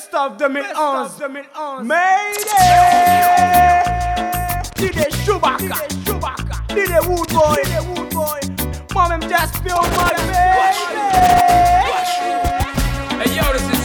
Best of them in arms. Mayday! DJ Chewbacca. DJ Wood Boy. Mom, him just feel my baby. Hey yo, this is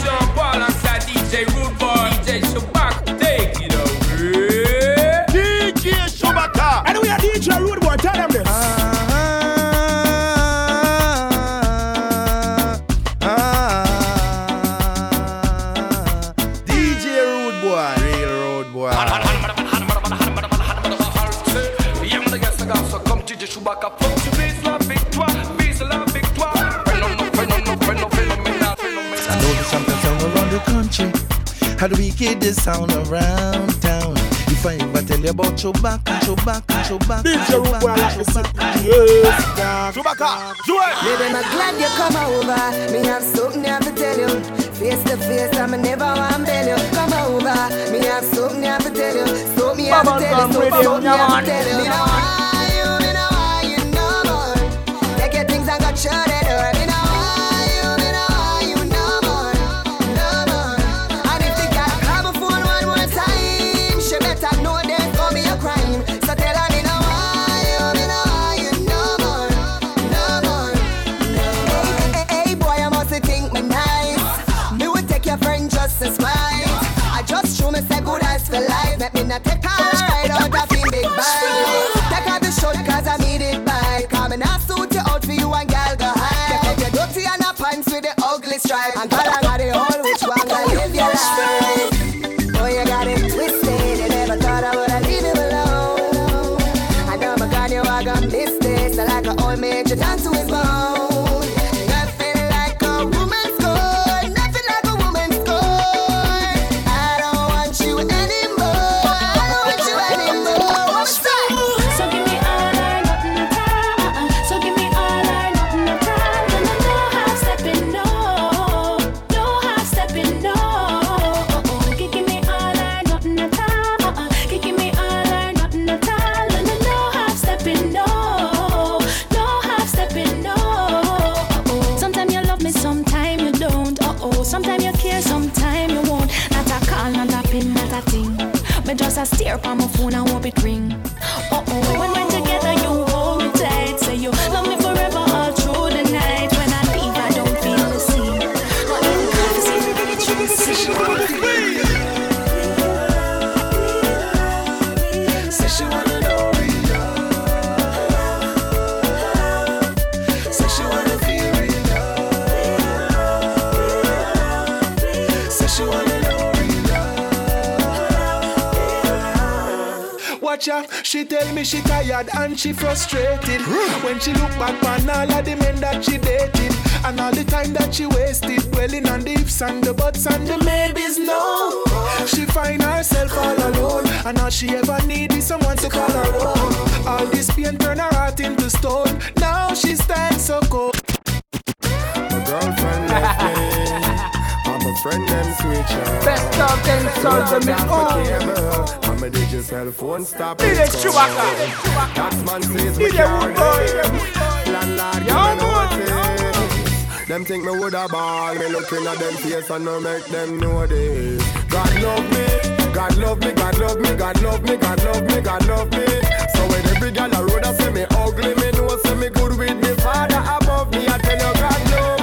How the wickedest sound around town. If I ever tell you about Chewbacca, Chewbacca, Chewbacca, DJ Rude Boy, I like to Chewbacca, see. Yes, God. Chewbacca, do it. Baby, I'm glad you come over. Me have something I have to tell you. Face to face, I'm never want tell you. Come over. Me have something I have to tell you. So me have to Bubble tell gum you. with So him, something I have to yeah, tell you. man. Me know why you, Let me not take all right out oh, just a stare tired and she frustrated. when she look back on all of the men that she dated. And all the time that she wasted dwelling on the ifs and the buts and the maybes, no. She find herself all alone, and all she ever need is someone to call her own. All this pain turn her heart into stone. Now she stands so cold. My girlfriend left me. I'm a friend them switch up. Best of them sons them I'm a digital phone stop. DJ. Chewbacca. Tax man says DJ can't Boy. Landlord me notice. Them think me woulda ball. Me looking at them face and no make them know this. God love me. God love me, God love me, God love me, God love me, God love me. So when every girl a road a say me ugly, me know say me good with me father above me. I tell you God love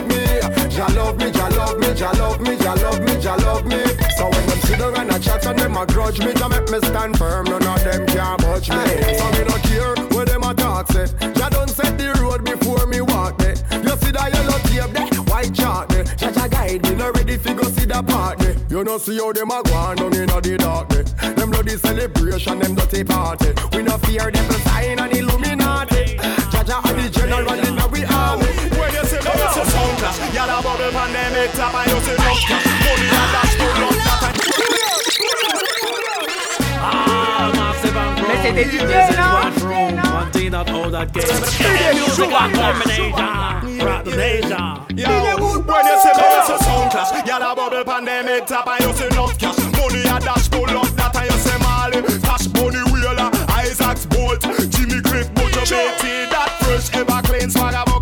me, Jah love me, Jah love me, Jah love me, Jah love me, Jah love me. So when them sit down and a chat and them a grudge me, Jah make me stand firm. None of them can budge me. So me no care what them a talk say. Jah done set the road before me walk there. You see that yellow tape there, white chalk there. Jah Jah guide me, no ready fi go see the part there. You know see how them a go on down inna the dark there. Them bloody celebration, them dirty party. We no fear them sign and Illuminati. Jah Jah and the general inna we army. Clash, y'all a bubble pandemic top and you say no cash. Money and dash to love that Me say the DJ now. One thing that all that game. Music and Chewbacca. combination. Rock the nation. Yo, when you say that it's a sound clash, y'all a bubble pandemic top and you say no cash. Money and dash to love that and you say Marley. Cash money wheeler, uh, Isaac's bolt, Jimmy Cliff, motivated that fresh ever clean swagger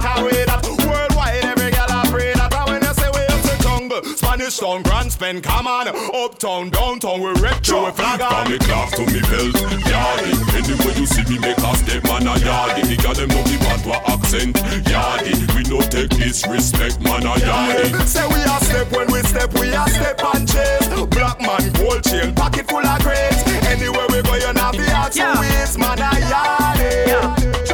Bridgestone, Grand Spend, come on. Uptown, downtown, we retro, we flag on. From me cloth to me belt, yardy. Anywhere you see me make a step, man a yardy. The girl them know me patois accent, yardy. We no take disrespect, man a yardy. Say we a step when we step, we a step and chase. Black man, gold chain, pocket full of grades. Anywhere we go, you not be out Yeah. to waste, man a yardy.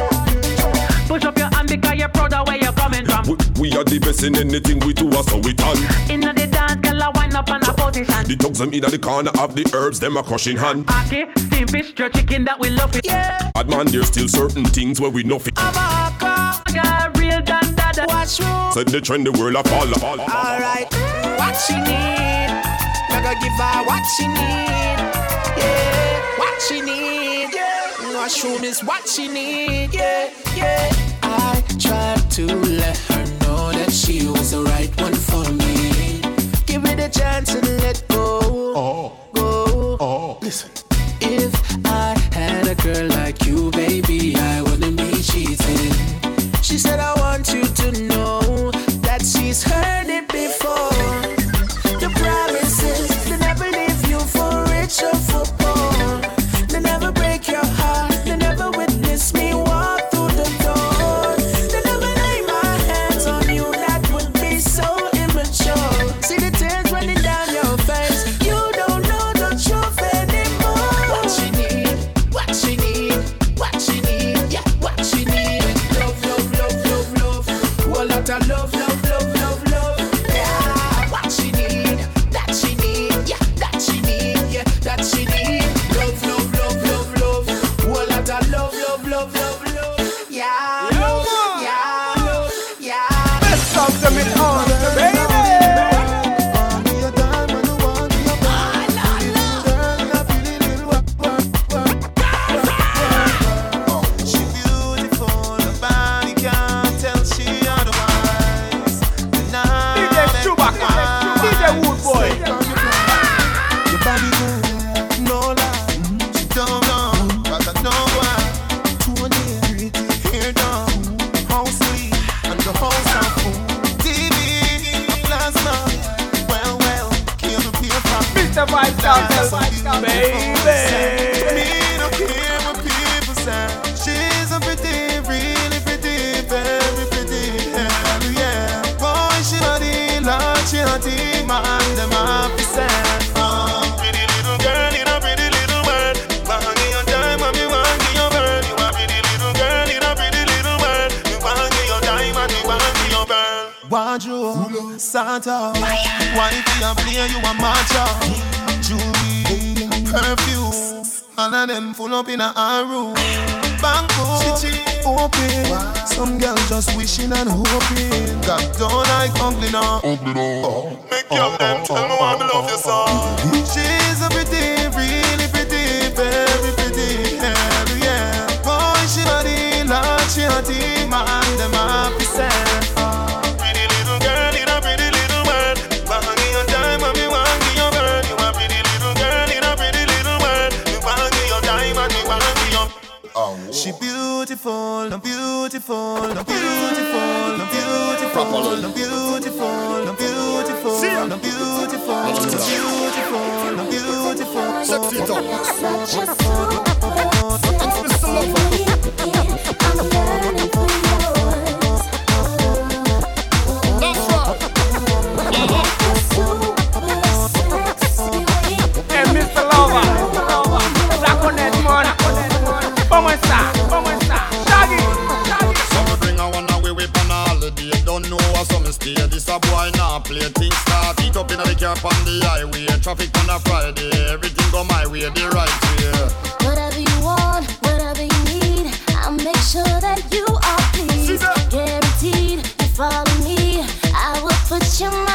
Push up your hand because you're proud of where you're coming from. We, we are the best in anything we do, so we done. In the dance, wind up on a position. The dogs them in the corner of the herbs, them a crushing hand. Aki, steam fish, jerk chicken that we love it. Yeah, Bad man, there's still certain things where we know fit. got a real dan dada. Watch room. Said the trend, the world a fall, fall. Alright, what she need? I gotta give her what she need. Yeah, what she need. Yeah, washroom is what she need. Yeah, yeah. I tried to let her know that she was the right one for me. Give me the chance and let go. Oh, go. Oh, listen. If I had a girl like you, baby, I wouldn't be cheating. She said, I want you to know that she's heard love, love, love. Yeah, love, yeah, love, yeah. Best of them in all, up in the car on the highway. Traffic on a Friday. Everything go my way the right way. Whatever you want, whatever you need, I'll make sure that you are pleased. Guaranteed, you follow me, I will put your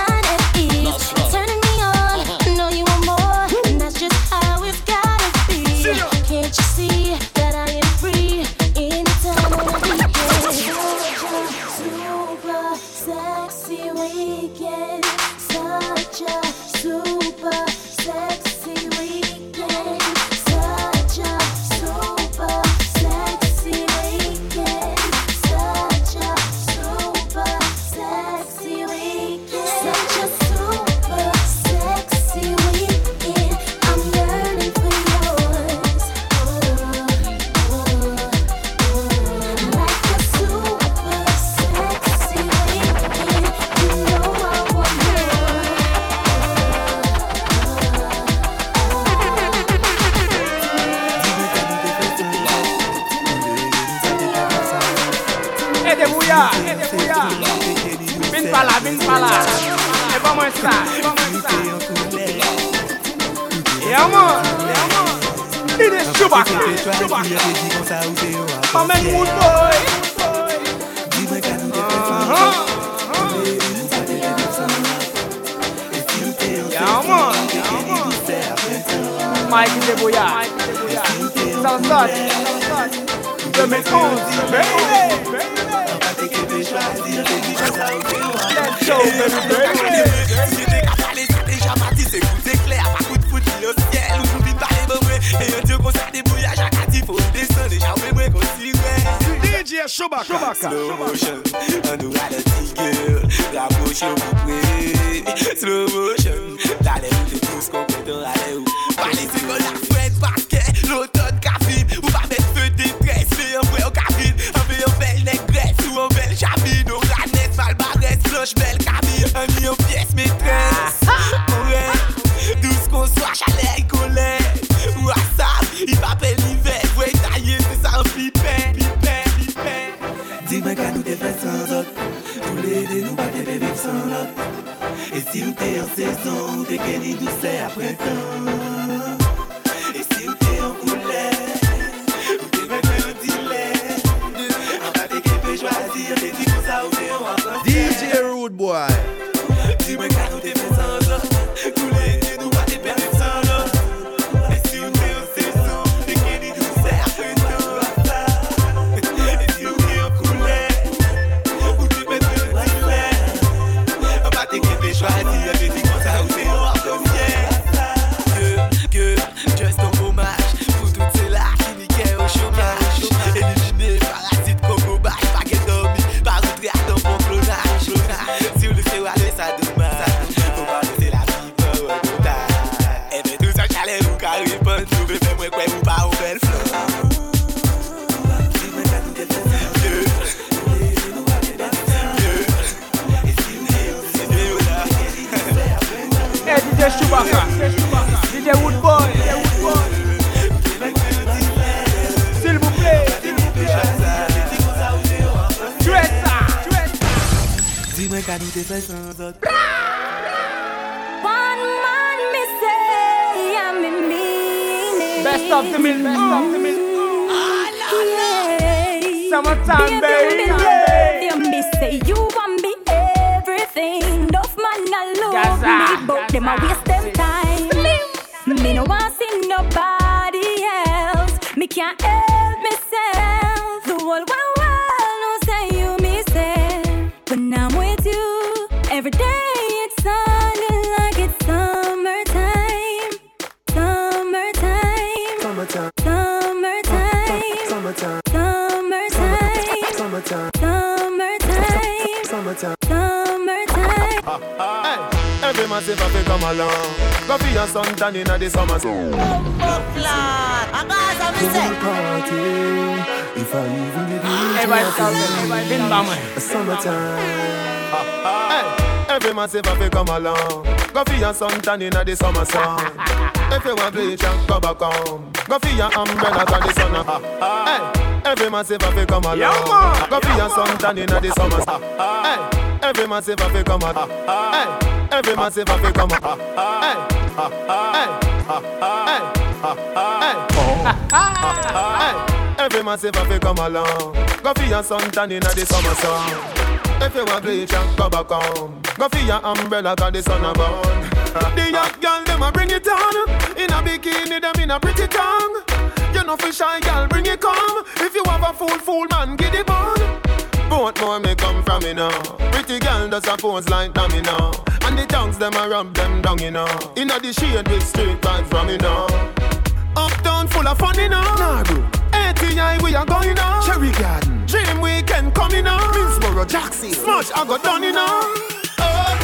massive if you come along. Go feel your sun tan inna the summer. Party, if I even live in Everybody's coming, been by my summertime. Hey, every massive if you come along. Go feel your sun tan inna the summer sun. If you want bleach, go back home. Go feel your umbrella for the sun. Hey. Every man say fi come along. Go feel your sun tan inna the summer. sun. Hey, every man say fi come along. Hey. Every massive have to come up. Hey, hey, hey, hey, hey. Every massive have come along. Go feel your sun tan in the summer sun. If you want bleach, go back home. Go feel your umbrella, cause the sun a burn. The young girl, them a bring it on. In a bikini, them in a pretty tongue. You know for shy girl, bring it come. If you have a fool, fool man, get it on. Both more may come from me now. Pretty girl does a pose like domino. And the tongues them I rub them down, you know. In the shade with street vibes from, you know. Uptown full of fun, you know. Nah, bro. ATI we are going on. Cherry Garden. Dream Weekend coming on. Middlesboro, Jackson. Smudge I got done, you know. Oh.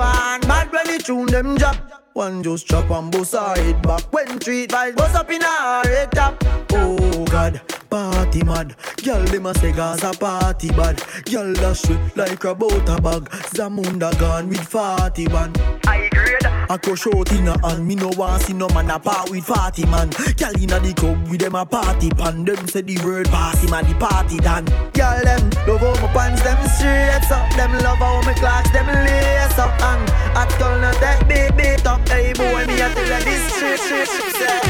one. Mad when the tune them drop. One just chop and bust her head back. When three vibes bust up in a red top. Oh God, party mad. Girl them a say Gaza party bad. Girl dash it like a butter bag. Zamunda gone with farty band. I agree. I crush out in a hand. Me no want see no man a part with party man. Girl inna the club with them a party pan. Them say the word party man the party done. Girl them love how my pants them straight up. Them love how my clocks them lace up. And I tell no that baby top. Hey boy me a tell you this shit shit shit.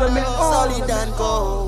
Solid and cold.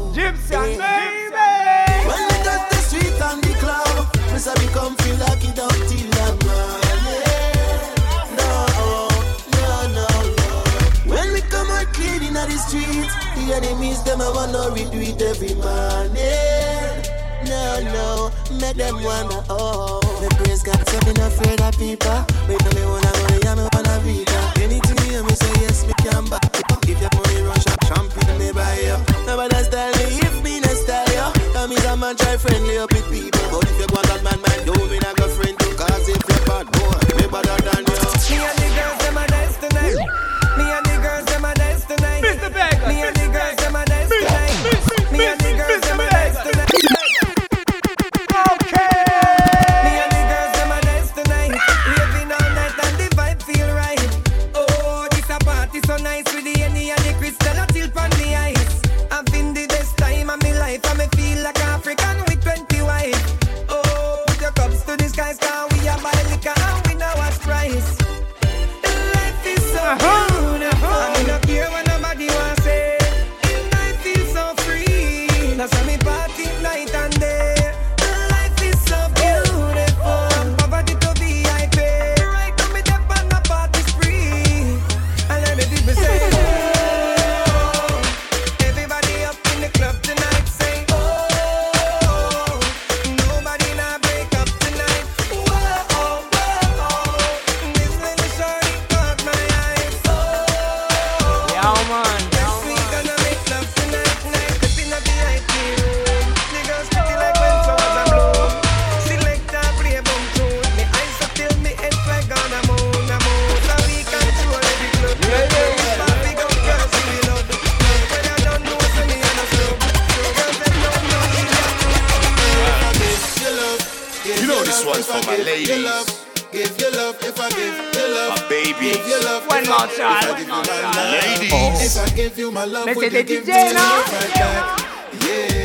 Time. love. Ladies. If I give you my love, Let's would say you the give DJ me your now. love right back? Yeah.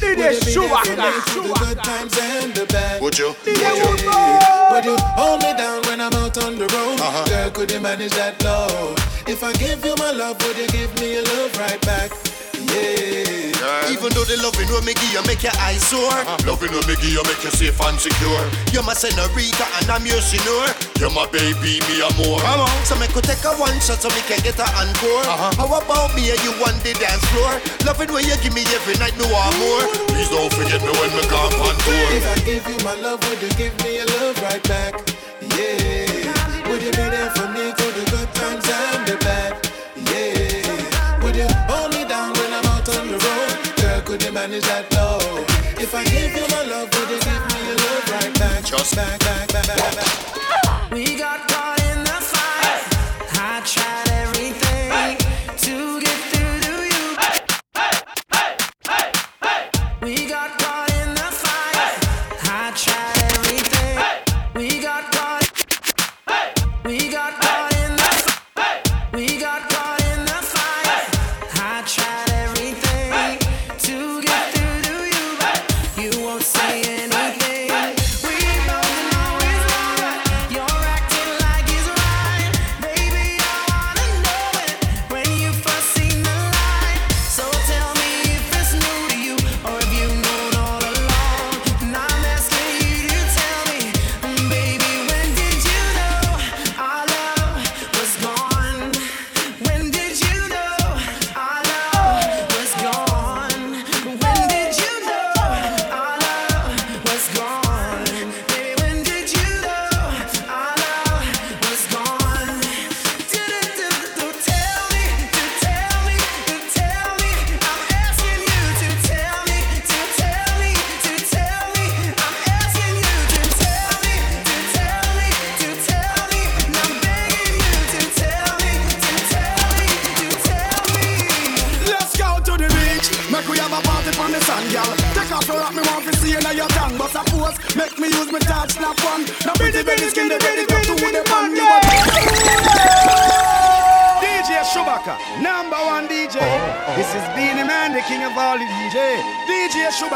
Would you be there for me through the good times and the bad? Would you? Yeah. Would you hold me down when I'm out on the road? Uh-huh. Girl, could you manage that load? If I give you my love, would you give me your love right back? Yeah. Even though the loving will make you make your eyes sore. Uh-huh. Loving will make you make you safe and secure. You're my senorita and I'm your senor. You're my baby, me a more. Come on. So me could take a one shot so me can get a encore. Uh-huh. How about me and you on the dance floor? Loving when you give me every night, no one more. Please don't forget me when me come on tour. If I give you my love, would you give me your love right back? Yeah. Would you be there for me If I give you my love, would you give me your love right back? Just back, back, back, back, back.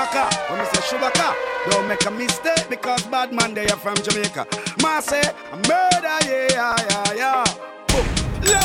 Chewbacca. When me say Chewbacca, don't make a mistake because bad man they are from Jamaica. Ma say murder, yeah, yeah, yeah.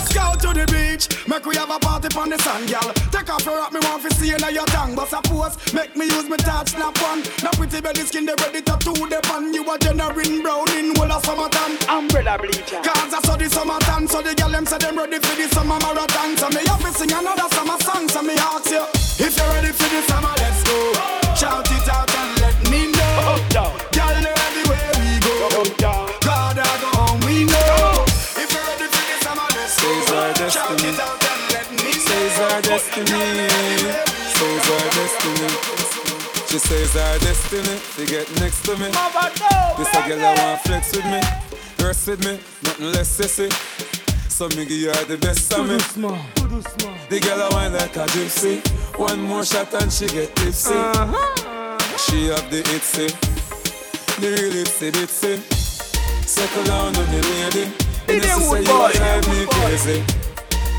Let's go to the beach. Make we have a party on the sand, girl. Take off your rock, me want to see you in your tongue. But suppose, make me use me touch snap one. Now pretty belly skin, they ready to do the pan. You a generating brown in whole of summertime. Umbrella bleacher. Cause I saw the summertime, so the girl them say them ready for the summer marathon. So me have to sing another summer song. So me ask you, if you're ready for the summer, let's go. Shout it out and let me know. Oh, girl, destiny. Says our destiny. She says our destiny. They get next to me. This a girl I want flex with me. Rest with me. Nothing less sissy. So me give her the best of me. The girl I want like a gypsy. One more shot and she get tipsy. She have the itsy. The real itsy bitsy. Settle down on the lady. You know, she say you drive me crazy.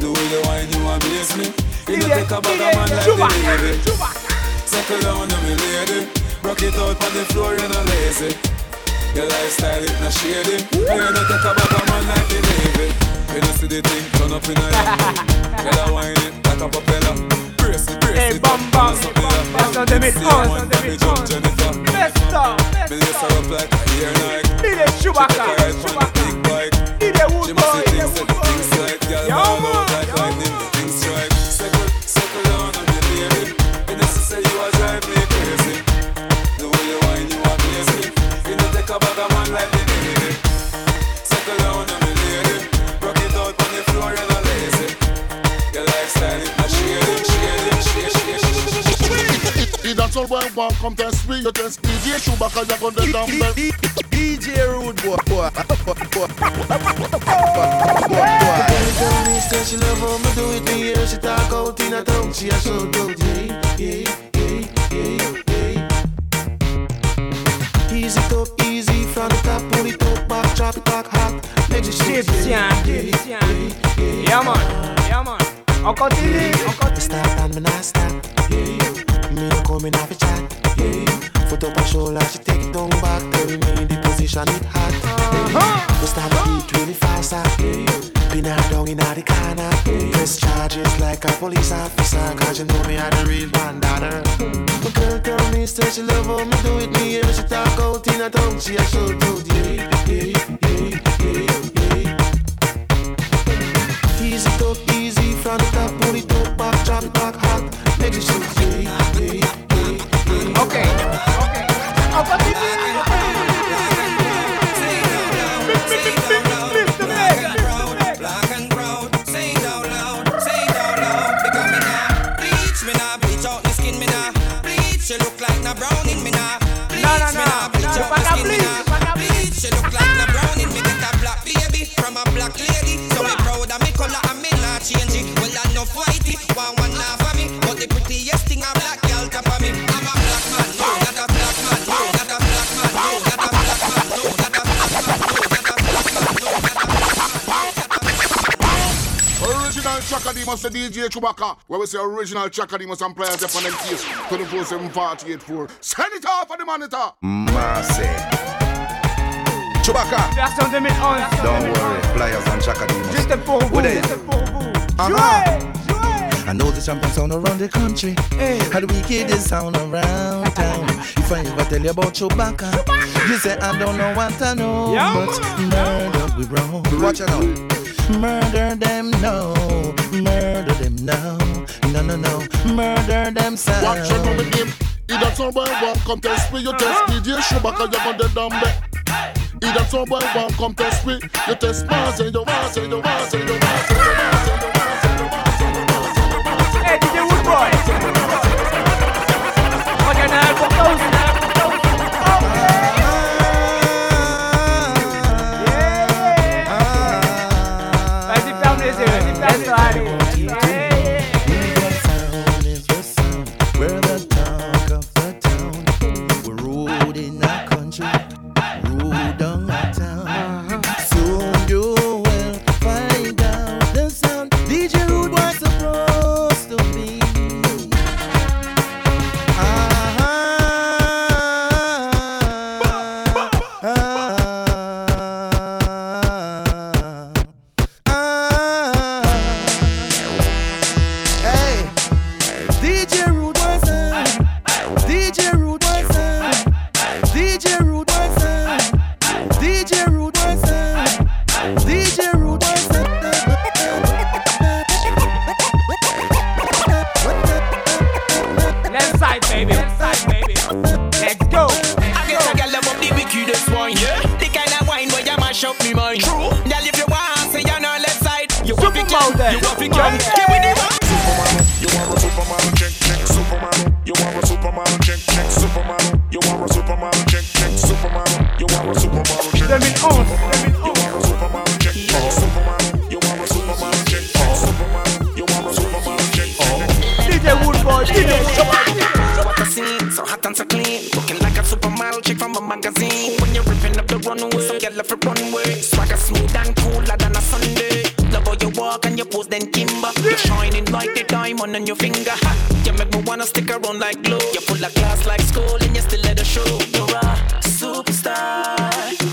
The way you whine, you amaze me. You know, take a bag of man like lady. Settle down on me lady. Rock it out on the floor, you know lazy. Your lifestyle it not shady. You know, take a bag of man like lady. You know, see the thing turn up in a yam. Girl, I whine it like a propeller. Brace it, brace Hey, it. bam, bam. That's on the See, on, on want the to be mid, jump on. Jennifer. Festa, Me lace her up like a hair Nike. Chewbacca, take a on big bike. DJ She Wood Boy, Boy, boy, come test me, you test DJ Chewbacca, you gon' the dumb bell. DJ Rude boy, boy, boy, boy, Tell me, say she love how me do it, me hear she talk out in a tongue, she a shout out, yeah, yeah, yeah, yeah, yeah. Easy top, easy from the top, pull it up, back, drop it back hot, Egyptian, Egyptian. Yeah, man, yeah, man. On continue, on continue. Stop and me not stop, yeah. Me no coming off a chat, yeah. Foot up her shoulder, she take it down back, tell me in the position it hot, yeah. We start the beat really fast, ah, yeah. Pin her down in the corner, yeah. Press charges like a police officer, cause you know me a the real bandana. My girl tell me, say she love how me do it, me hear she talk out in a tongue, she a shout out, yeah, yeah, yeah, yeah, yeah. Easy talk, easy from the top, pull it up, back, drop it back hot, make shake, yeah, yeah, Black No, no, No, lady. So proud of me color and me. Well I know whitey, one one half Chaka Demus, the DJ Chewbacca. Where we say original Chaka Demus and Pliers up on them case. 24 7 48 4. Send it off on the monitor. Marcy. Chewbacca. Version 2011. Don't worry, Pliers and Chaka Demus. Juste pour vous, Où est- juste pour vous. Uh-huh. I know the champion sound around the country. How the wickedest sound around town. If I ever tell you about Chewbacca, you say I don't know what I know. Yeah, but murder we wrong. Watch out now. Murder them now. Murder them now. No, no, no. Murder them sound. Watch out with him. He done some boy want come test me. You test DJ Chewbacca, you gon' the dumb bell. He done some boy want come test me. You test me, say you want, say you want, say you want, say you want, say you want, say you want, say you want. Hey, DJ Wood Boy. Original on your finger. Ha, You make me wanna stick around like glue. You're full of class like school and you still let the show. You're a superstar.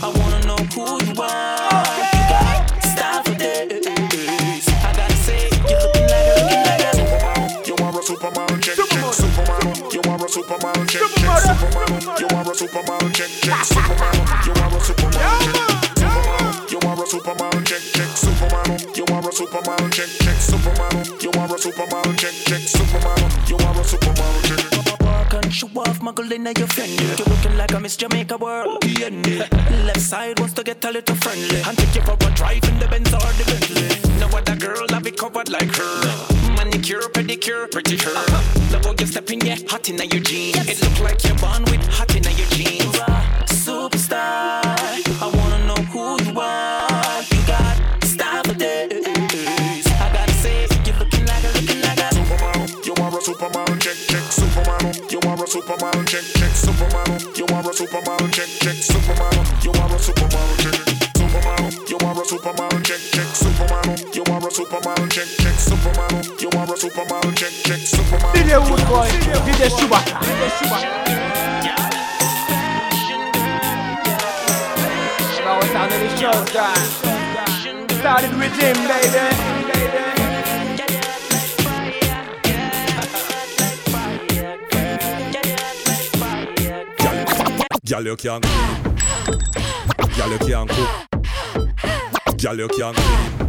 I wanna know who you are. You got style for days. I gotta say, you're looking like a, looking like a. You want a Superman, check, check, Superman. You want a Superman, check, check, Superman. You want a check, check, Superman. You want a Superman, off, your friend. You're looking like a Miss Jamaica world. Yeah, Left side wants to get a little friendly. And take you for a drive in the Benz or the Bentley. No other girl have it covered like her. Manicure, pedicure, pretty her. Love how you step in, yeah, hot in your jeans. It look like you're born Woodboy. DJ Chewbacca. DJ Chewbacca. Now it's to the show, guy. Started with him, baby. Girl, you can't clean. Girl, you can't cook. Girl, you can't clean.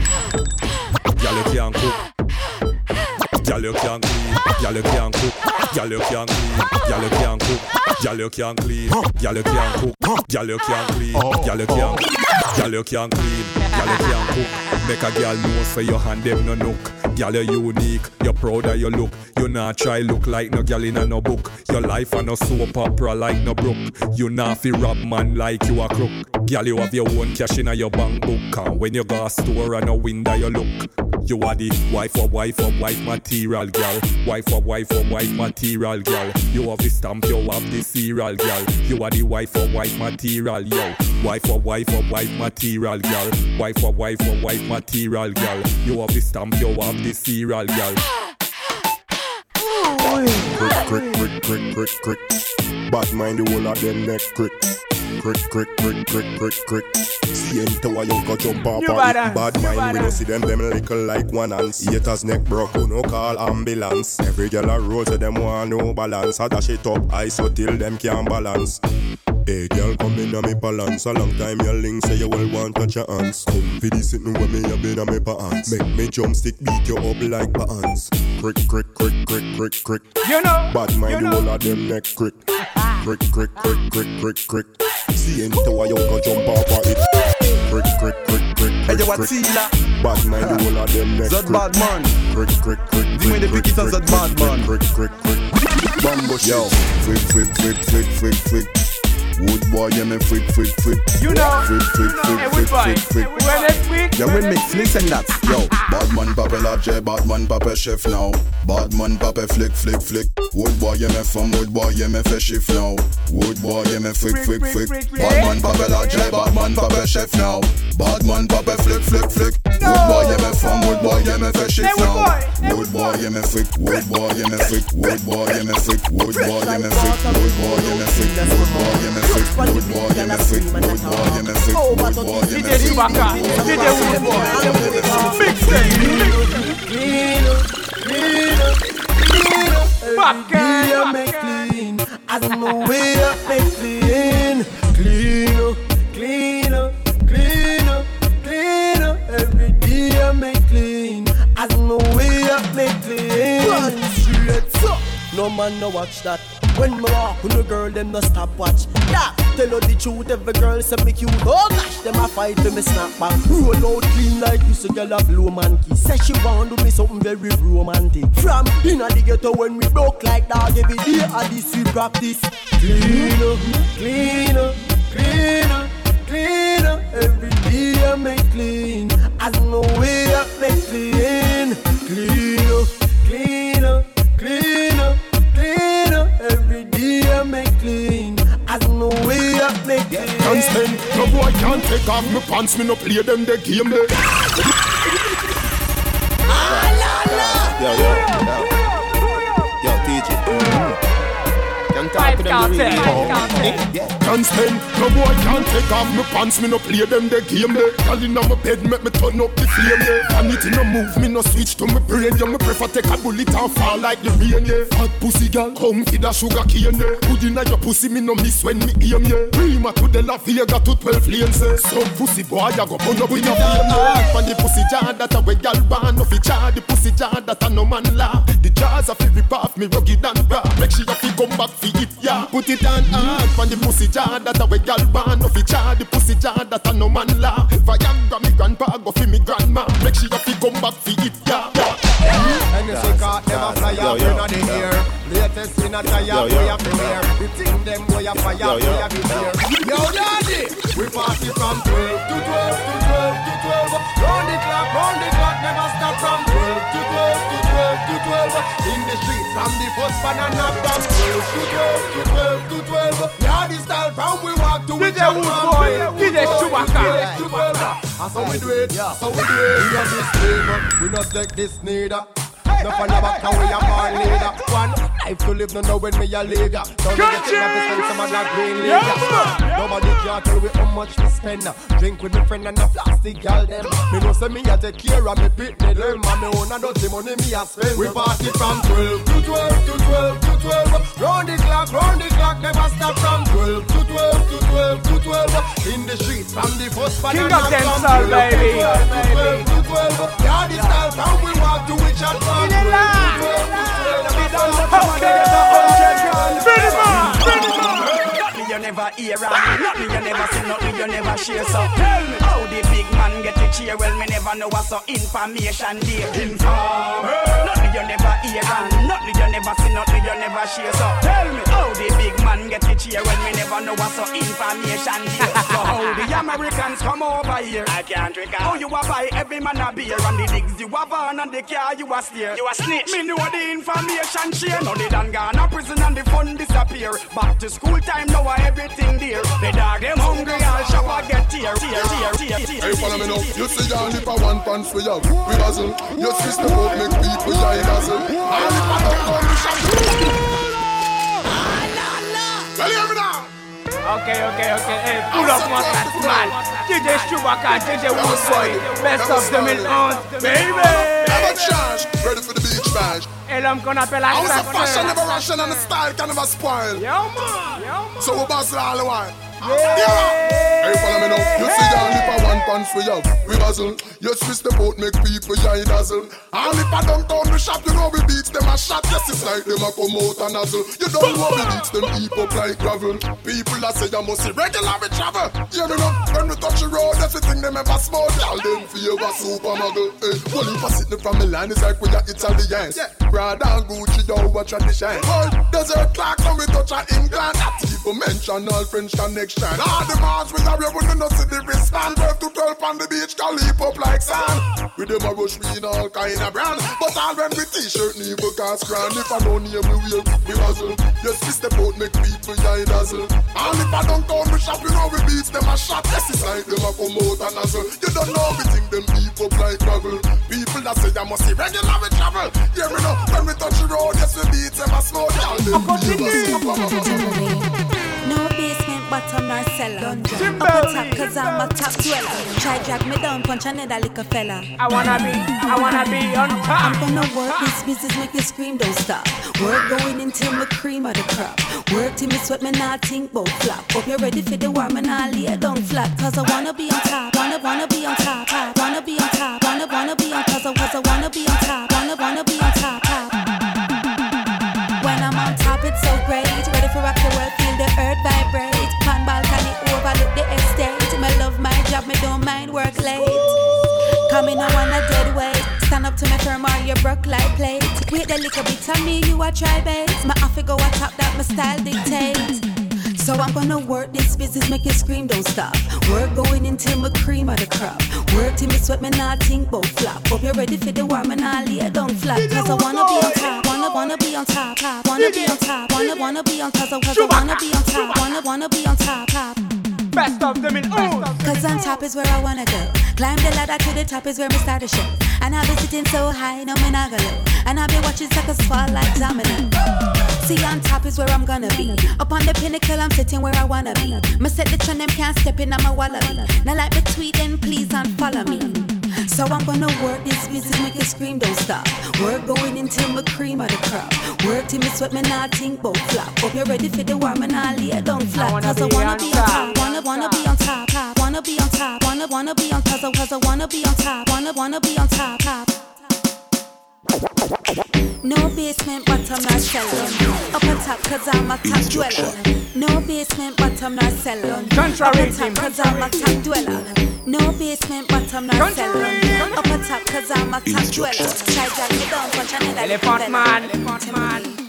Girl, you can't cook. Girl, you can't clean. Girl, you can't cook. Girl, you can't clean. Girl, you can't cook. Girl, you can't clean. Girl, you can't cook. Girl, you can't clean. Girl, you can't. Girl, you can't clean. Girl, you can't cook. Make a girl know say your hand them no nook. Girl, you unique. You're proud of your look. You not try look like no girl in a no book. Your life a no soap opera like no brook. You not fi rob man like you a crook. Girl, you have your own cash in a your bank book. And when you go a store and a window you look. You are the wife of wife of wife material girl. Wife of wife of wife material girl. You have the stamp, you have the serial girl. You are the wife of wife material yo. Wife of wife of wife material girl. Wife of wife of wife material girl. You have the stamp, you have the serial girl. Crick, crick, crick, crick, crick, crick. Bad mind the whole of them neck crick. Crick, crick, crick, crick, crick, crick. See him to a young go jump up You bad. Bad mind, we don't see them, them little like one ants. Haters neck broke, no call ambulance. Every girl a roll, so them want no balance. I dash it up, I so till them can't balance. Hey girl, come in a me balance. A long time your link say you will want touch your hands. Come for this sitting with me a bit of me pants. Make me jump stick beat you up like bands. Crick, crick, crick, crick, crick, crick. You know. Bad mind you the know. whole of them neck crick. Crick, crick, crick, crick, crick, crick. See into a go jump up a it. Crick, crick, crick, crick, crick, yo, crick. Bad mind the whole of them neck Zod bad man. Crick, crick, crick, crick, depuis qui crick, ça, Zod bad man. Crick, crick, crick, crick. Bambo Yo, flick, flick, flick, flick, flick, flick. Wood boy, yeah, me freak, freak, freak. You know. Freak, freak, freak, freak, freak, freak. When next week? Yeah, we mix, listen that. Yo, bad man papa la J, bad man papa chef now. Bad man papa flick, flick, flick. Wood boy, yeah, me from wood boy, yeah, me fait shift now. Wood boy, yeah, me freak, freak, freak. Bad man papa la J, bad man papa chef now. Bad man papa flick, flick, flick. Wood boy, yeah, me from wood boy, yeah, me fait shift now. Wood boy, yeah, me freak. Wood boy, yeah, me freak. Wood boy, yeah, me freak. Wood boy, yeah, me freak. Wood boy, yeah, me freak. Wood boy, yeah, me freak. Message, no with boy, you you Clean. Clean clean I make clean, I'm make clean, clean. No man no watch that. When me walk with the girl, them no stop watch. Yeah, tell her the truth. Every girl say me cute. Oh gosh, them a fight for me snap back. Roll out clean like this, a girl a blow monkey. Say she want do me something very romantic. From inna the ghetto when we broke like dog every day, a this we practice. Clean up, clean up, clean up, clean up. Every day I make clean. As no way I make. Clean clean clean. Can't spend, no boy can't take off my pants, me no play them the game there. Yo, yo, yo. Yo, Can talk to them the real talk. Can't spend, no boy can't take off my pants, me no play them the game there. Girl inna my bed, make me turn up the flame there. Vanity no move, me no switch to my brain. Yeah, me prefer take a bullet and fall like the rain yeah. Fat pussy girl, come feed a sugar cane yeah. Put inna your pussy, me no miss when me aim yeah. Prima to the La Vega to 12 lanes yeah. Some pussy boy, I go burn up in a flame yeah. From the pussy jar that a way girl born, no fi jar the pussy jar that a no man laugh. The jars a fi rip off me rugged and raw. Make sure you fi come back fi it yeah. Put it on hard from the pussy jar that a way girl born, no fi jar the pussy jar that a no man laugh. Viagra me grandpa go fi me grandma. Make sure you fi come back fi it yeah. Any cigar never fly up yo, inna the air. Latest in a tire, we yo. have to wear. The thing them we a fire, Yo, we yo. have to tear. Yo, daddy, we party from 12 to 12 to 12 Samedi first banana from 12 to 12 to 12 Yardy style from we walk to we jump from boy? DJ Chewbacca. DJ Chewbacca And so we do it, so we do it? We We not take this neither. No for the back, now we a bar leader. One life to live, no know when me a leader. So me get it up, spend some of that green leader. Nobody can tell we how much we spend. Drink with me friend and a plastic girl them. Me know say me a take care of me pit me them. And me own a dirty money me a spend. We party from 12 to 12 to 12 to 12. Round the clock, round the clock, never stop from 12 to 12 to 12 to 12. In the streets, from the first King of them from soul, 12 to baby. 12 to 12 to 12. Yeah, this style from we walk to which and Okay never hear and nothing you never see, nothing you never share. So tell me how the big man get to cheer. Well, me never know what's so information there. Inform. Nothing you never hear and nothing you never see, nothing you never share. So tell me how the big man get to cheer. Well, me never know what's so information there. so how the Americans come over here? I can't drink. How you a buy every man a beer and the digs you have on and the car you a steer. You a snitch. Me know the information share. Now they done gone a prison and the fun disappear. Back to school time now everything there. The dog them hungry all shop a get tear. Tear, tear, tear, tear. Hey, follow me now. You see all the one pants we have, we hustle. Your sister won't make people die dazzle. All the pan up on the shop. Well, hear me now. Okay, okay, okay. Hey, pull up my cat, man. DJ Chewbacca, DJ Wood Best of them in on, baby. Never charge. Ready for the beach bash. El homme qu'on appelle la I was a fashion, never ration, and the style can never spoil. Yo, man. Yo, man. So we bust it all the while. Yeah. Hey, follow me now. You see all the one chance we have. We hustle. Yes, we step out, make people yeah, dazzle. And if I don't come the shop, you know we beat them a shot. Yes, it's like them a come out and hustle. You don't know we beats them up like gravel. People that say you must see regular we travel. Yeah, me know when we touch the road, everything them ever smoke. Y'all them feel a super muggle. Hey, one if I sitting from Milan, it's like we are Italians. Yeah. Prada and Gucci, yo, what tradition. Oh, desert clock, when we touch a England. That people mention all French connection. All the bars we are able to know see the wristband. 12 to 12 on the beach, can leap up like sand. With them a rush me in all kind of brand. But all when we t-shirt, never cast grand. If I don't name we will, we hustle. Yes, we step out, make people yeah, dazzle. And if I don't come we shop, you know we beat them a shot. Yes, it's like them a come out and hustle. You don't know we think them heap up like gravel. People that say I must see regular we travel. Yeah, we know when we touch the road, yes, we beat them a smoke. Y'all them feel a super No basement, bottom nor cellar. Up on top, cause I'm a top dweller. Try drag me down, punch another little fella. I wanna be, I wanna be on top. I'm gonna work this business, make you scream, don't stop. Work going until me cream of the crop. Work till me sweat, me not think bout flop. Hope you're ready for the war, me not lay down flat. Cause I wanna be on top, wanna, wanna be on top, top. Wanna be on top, wanna, wanna be on cause I, cause I wanna be on top, wanna, wanna be on top, top. On top, it so great. Ready for rock the world, feel the earth vibrate. Pan balcony, overlook the estate. Me love my job, me don't mind work late. Coming on a dead weight. Stand up to me firm or you broke like plate. Wait a little bit of me, you a try base. My off go top that my style dictate. So I'm gonna work this business, make you scream, don't stop. Work going until my cream of the crop. Work till me sweat, me not think bout flop. Hope you're ready for the war, me not lay down flat. Cause I wanna be on top, wanna wanna be on top, top. Wanna be on top, wanna wanna be on cause I, cause I wanna be on top, wanna wanna be on top, top. Best of them in all. Cause on top is where I wanna go. Climb the ladder to the top is where me start the show. And I'll be sitting so high, no me not go low. And I'll be watching suckers fall like domino. See on top is where I'm gonna be. Up on the pinnacle, I'm sitting where I wanna be. Me set the trend, them can't step in, I'm a wallaby. Now like me tweet, then please unfollow me. So I'm gonna work this business, make it scream, don't stop. Work going until my cream of the crop. Work till me sweat, me not think bout flop. Hope you're ready for the warm war, me not lay down flat. Cause I wanna be on top, wanna wanna be on top, top. Wanna be on top, wanna wanna be on cause I, cause I wanna be on top, wanna wanna be on top, top. No basement, bottom nor cellar. Up on top, cause I'm a top dweller. No basement, bottom nor cellar. Up on top, cause I'm a top dweller. No basement, bottom nor cellar. Up on top, cause I'm a top dweller. Try drag me down, punch another Elephant man, elephant man.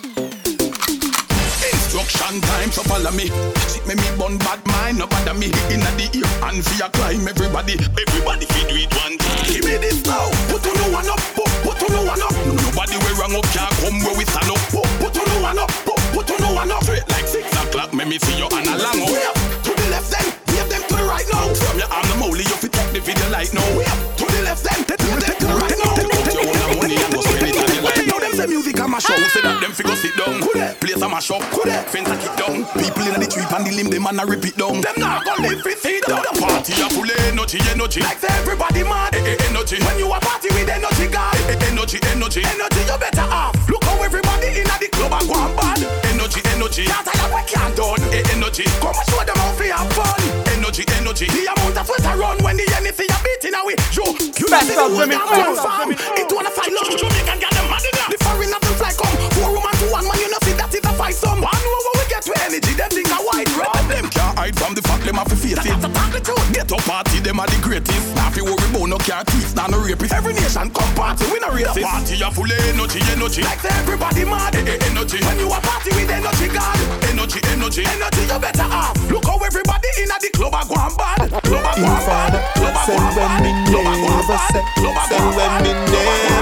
Instruction time, so follow me. Sit me me bun bad mind, no bother me. Inna the ear and your climb, everybody, everybody fi do it one time. Give me this now. Put on no one up, put, put on no one up. Nobody we wrong up can't come where we stand up. Put, put on no one up, put, put on no one up. Straight like six o'clock, make me see you on a long way up. To the left then, wave them to the right now. From your arm the molly, you fi take the video light now. Way up to the left then, take to music a mash up, say that them fi go sit down. Place a mash up, fence a kick down. People inna the tree and the limb, them man a rip it down. Them not gonna live fi see down. The party a full energy, energy. Like say everybody mad, eh, eh, energy. When you a party with energy, guy, eh, eh, energy, energy, energy. You better off. Look how everybody inna the club a go and bad. Energy, energy. Can't tire we can't done. Eh, energy. Come and show them how fi have fun. Energy, energy. The amount of sweat a run when the enemy a beating away. Yo, you Best see the of whole them in damn all. farm. It wanna them are the greatest. Now if you worry about no car thieves, now no rapist. Every nation come party, we no racist. The party a full of energy, energy. Like say everybody mad, eh, eh, energy. When you a party with energy, God. Energy, energy, energy, you better off. Look how everybody in the club a go and bad. Club a go and bad. Club a go and bad. Club a go and bad. Club a go Say and when bad. me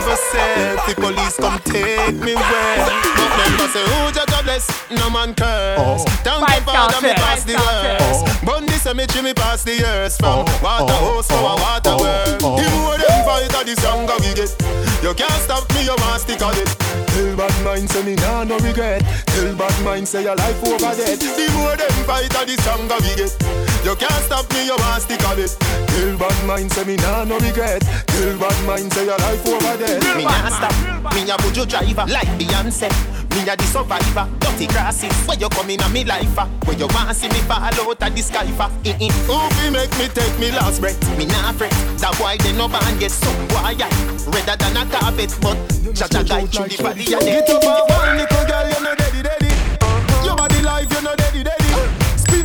never said the police come take me where But member say who judge a bless, no man curse Thank Fight you father me cartel. pass the Fight cartel. worst Bun the cemetery me pass the years From oh, oh, water hose to a oh, water well The more them fight the stronger we get. You can't stop me, you want stick on it. Tell bad mind say me nah no regret. Tell bad mind say your life over dead. The more them fight the stronger we get You can't stop me, you want stick on it. Tell bad mind say me nah no regret. Tell bad mind say your life over dead. Me nah stop, me a bujo driver like Beyonce. Me a the survivor, dirty grasses. Where you coming a me life? Where you want see me fall out of the sky for? Who fi make me take me last breath? Me nah fret. That boy they no ban get some boy yeah. Redder than a carpet, but Jaja guide through the valley and Get up and one little girl, you know daddy daddy. Your body life, you know daddy daddy.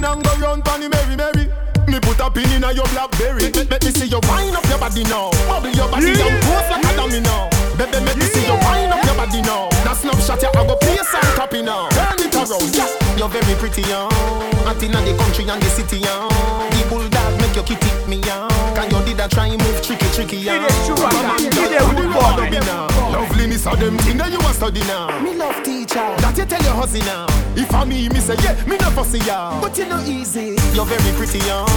Spin and go round pon the merry merry. Me put a pin in a your blackberry. Make me see you wind up your body now. Bubble your body and pose like a dummy now. Baby, make me see you wind up your body now. That snapshot you I go place and copy now. Turn it around, yeah. You're very pretty, young. Out in the country and the city, young. The make your kitty me, young. Can you did a try and move tricky, tricky, young? Loveliness of them thing that you a study now. Me love teacher. That you tell your hussy now. If I me, me say yeah, me no fussy ya. But you know easy. You're very pretty, young.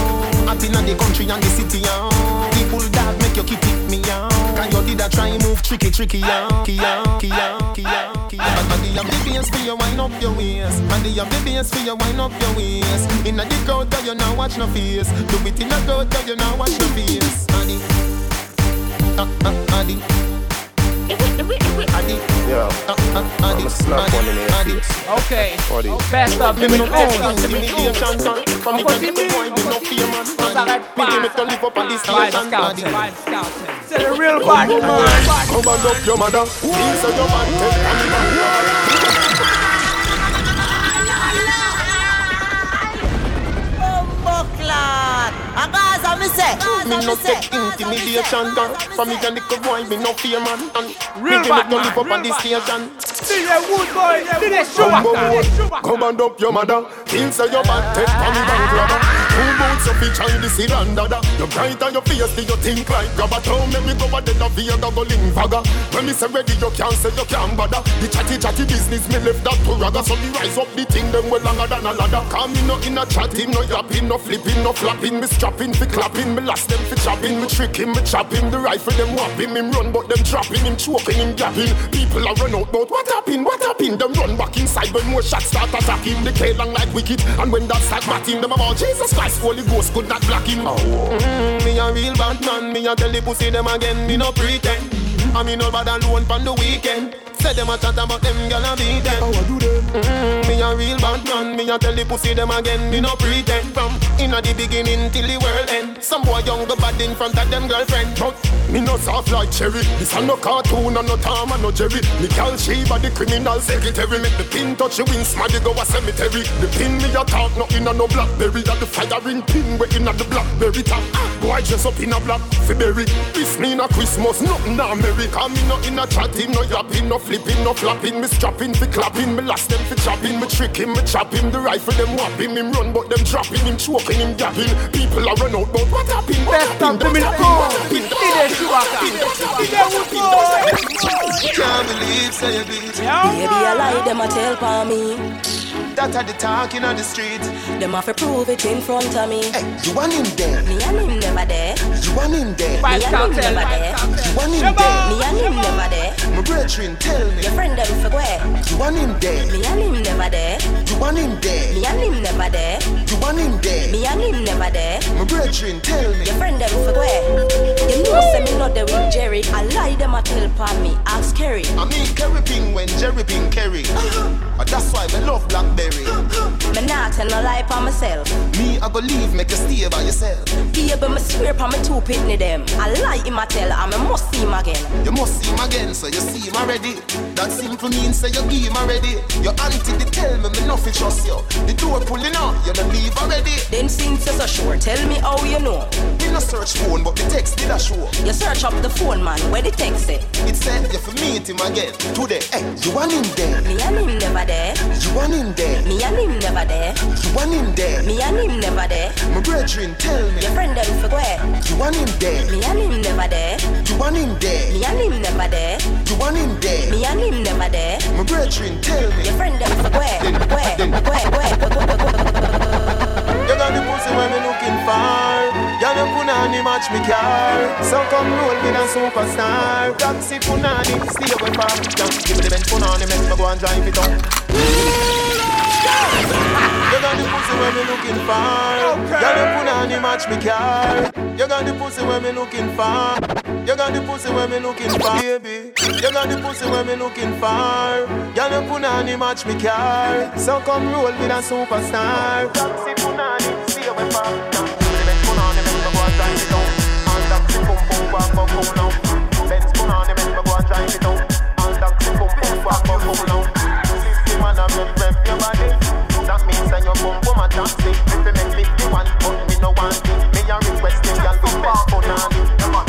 Out in the country and the city, young. The bulldog make your kitty me, young. Can you did a try move tricky, tricky, young? Young, young, young, young. And the am the bass for you wind up your waist. And the am the bass for you wind up your waist. Inna the crowd, girl, you now watch no face. Do it in crowd, girl, you now watch no face. Addy, uh, uh, Addy. Addy. Yeah. I'm a slap one in your face. Okay. Best of Me them no own. intimidation, son. From the time me boy, me no fear man. Me give me to live up on this Vibe station. scouting. Vibe scouting. Say the real bad man. Come and up your mother. Please your man take on the man. Buckland. A Gaza, me say. Me no take intimidation, girl. From me a little boy, me no fear man. And Real me give bad live up on this station. DJ Woodboy. DJ Come Schumacher. on, come and up your mother. Things say your man take on the bank robber. Two boots of each and the seed and dada. You bright on your face, do you think like grabber? Don't make me go a dead of Vega go link vaga. When me say ready, you can't say you can't bother. The chatty chatty business, me left that to raga. So me rise up the thing, them well longer than a ladder. Come me no in a chatting, no yapping, no flipping, no flapping. Me strapping, fi clapping, me last them fi chopping. Me tricking, me chopping. The rifle them whopping, him run, but them trapping, him choking, him gapping. People are run out, but what happened? What happened? Them run back inside when more shots start attacking. They K long like wicked, and when that start batting, them about Jesus Christ, Holy Ghost could not block him. Mm, me a real bad man, me a tell the pussy them again, me no pretend. I me no bad alone pon the weekend. Say them a chat about them gonna beat them. How I do them? Mm, me a real bad man, me a tell the pussy them again, me no pretend. From inna the beginning till the world end. Some boy young go bad in front of them girlfriend. But me no soft like cherry. This a no cartoon and no Tom and no Jerry. Me call Sheba the criminal secretary. Make the pin touch you win, smaddy go a cemetery. The pin me a talk, no inna no blackberry. That the firing pin we inna the blackberry top. Boy dress up in a black February. This me na Christmas, nothing America. Me no inna chatting, no yapping, no flipping, no flapping. Me strapping fi clapping, me last them fi chopping. Me tricking, me chopping. The rifle them whopping, him run but them dropping, him choking, him gapping. People are run out, but what happened? What Best of happened? them What happened? What DJ happened? Schumacher. DJ Woodboy. Can't believe say you beat Baby, I lie, them a tell for me. That are the talking on the street. Them have to prove it in front of me. Hey, you want him there? Me and him never there. You want him there? Me and him never there. You want him there? Me and him never there. My brethren, tell me. Your friend them for where? You want him there? Me and him never there. You want him there? Me and him never there. You want him there? Me and him never there. My brethren, tell me. Your friend them for where? You know say me not there with Jerry. I lie them a tell upon me. Ask Kerry. I mean Kerry Ping when Jerry Ping Kerry. But that's why I love Blackberry. Me not tell no lie for myself. Me, I go leave, make you stay by yourself. Baby, me swear upon me two pitney them. I lie him a tell, and me must see him again. You must see him again, so you see him already. That simple means say you give him already. Your auntie they tell me me nothing trust you. The door pulling out, you don't leave already. Then since you're so sure, tell me how you know. Me no search phone, but the text did a show. You search up the phone, man. Where the text say? It said you for meet him again today. Hey, you want him there? Me and him never there. You want him there? Me and him never there. You want him there? Me and him never there. My brethren, tell me. Your friend them for where? You want him there? Me and him never there. You want him there? Me and him never there. You want him there? Me and him never there. My brethren, tell me. Your friend them for where? Where? Where? Where? You got the pussy when me looking for. Y'all no punani match me car. So come roll with a superstar. Taxi punani, stay away far. Just give me the Benz punani, make me go and drive it up. You got the pussy when me looking for. Okay. Girl, you put on the match me car. You got the pussy when me looking for. You got the pussy when me looking for, baby. You got the pussy when me looking for. Girl, you put on the match me car. So come roll with a superstar. Taxi punani, see you me taxi boom boom bang bang boom now. Benz make me go and drive it down. And taxi boom boom bang bang boom now. System and a rev your body. That means that your boom boom a. If you make me the one, but me no want it. Me a request him, girl, be Benz punani.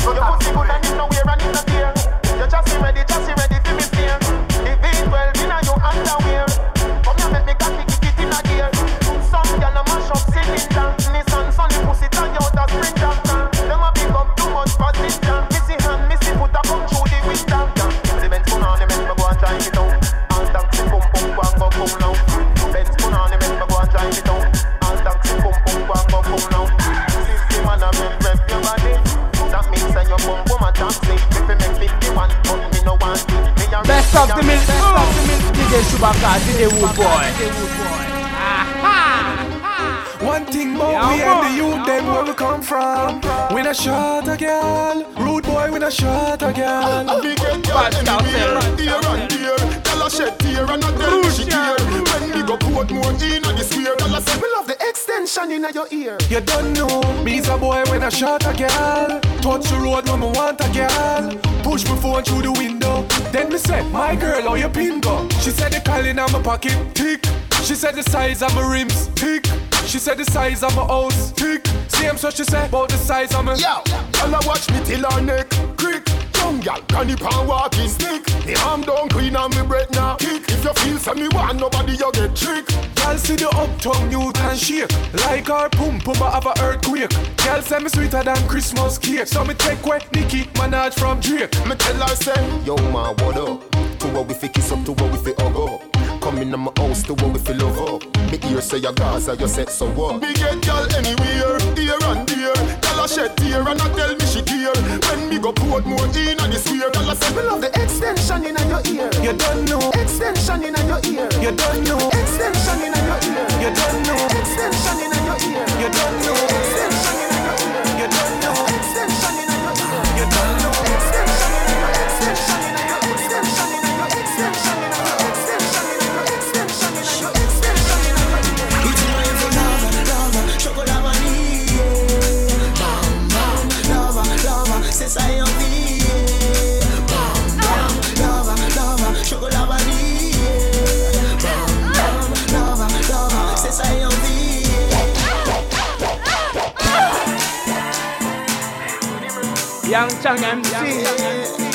Your pussy good and it no wear and it no tear. You just ready, just ready a girl, rude boy, we not shot a girl. Ah, ah, I be get girl anywhere and there and there. Girl a shed tear and a tell me she care. When we go put more in a the square, girl a say we love the extension in your ear. You don't know, me's a boy when I shot a girl. Touch the road when me want a girl. Push my phone through the window. Then me say, my girl, how you pin go? She said the calling on my pocket, tick. She said the size of my rims, tick. She said the size of my house, tick. Same so she said about the size of me. Yo, girl a watch me till her neck creak. Young gal, can you pan walking stick? The arm down clean and me breath now kick. If you feel some me want nobody you get trick. Girl see the uptown youth and shake Like our pum pum I have a earthquake Girl say me sweeter than Christmas cake So me take away Nicki Minaj from Drake Me tell her say, Yo man, what up? To what we fi kiss up, to what we fi hug up. Come in my house, to what we fi love up. Me ear say your Gaza, you said so what? Me get girl anywhere, here and there. Girl a shed tear and a tell me she care. When me go put more in a the sphere, girl a say me love the extension in your ear. You don't know Extension in your ear. You don't know Extension in your ear. You don't know Extension in your ear. You don't know Young Chang MC,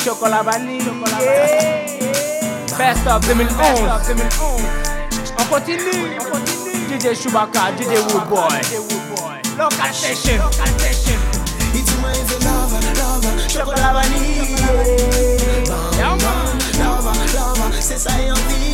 Chocolat Vanille. Best of 2011. On continue. DJ Chewbacca, DJ Wood Boy. Local station. It's my for lover, lover, chocolate vanille. Bam, bam, lover, lover, c'est ça et envie.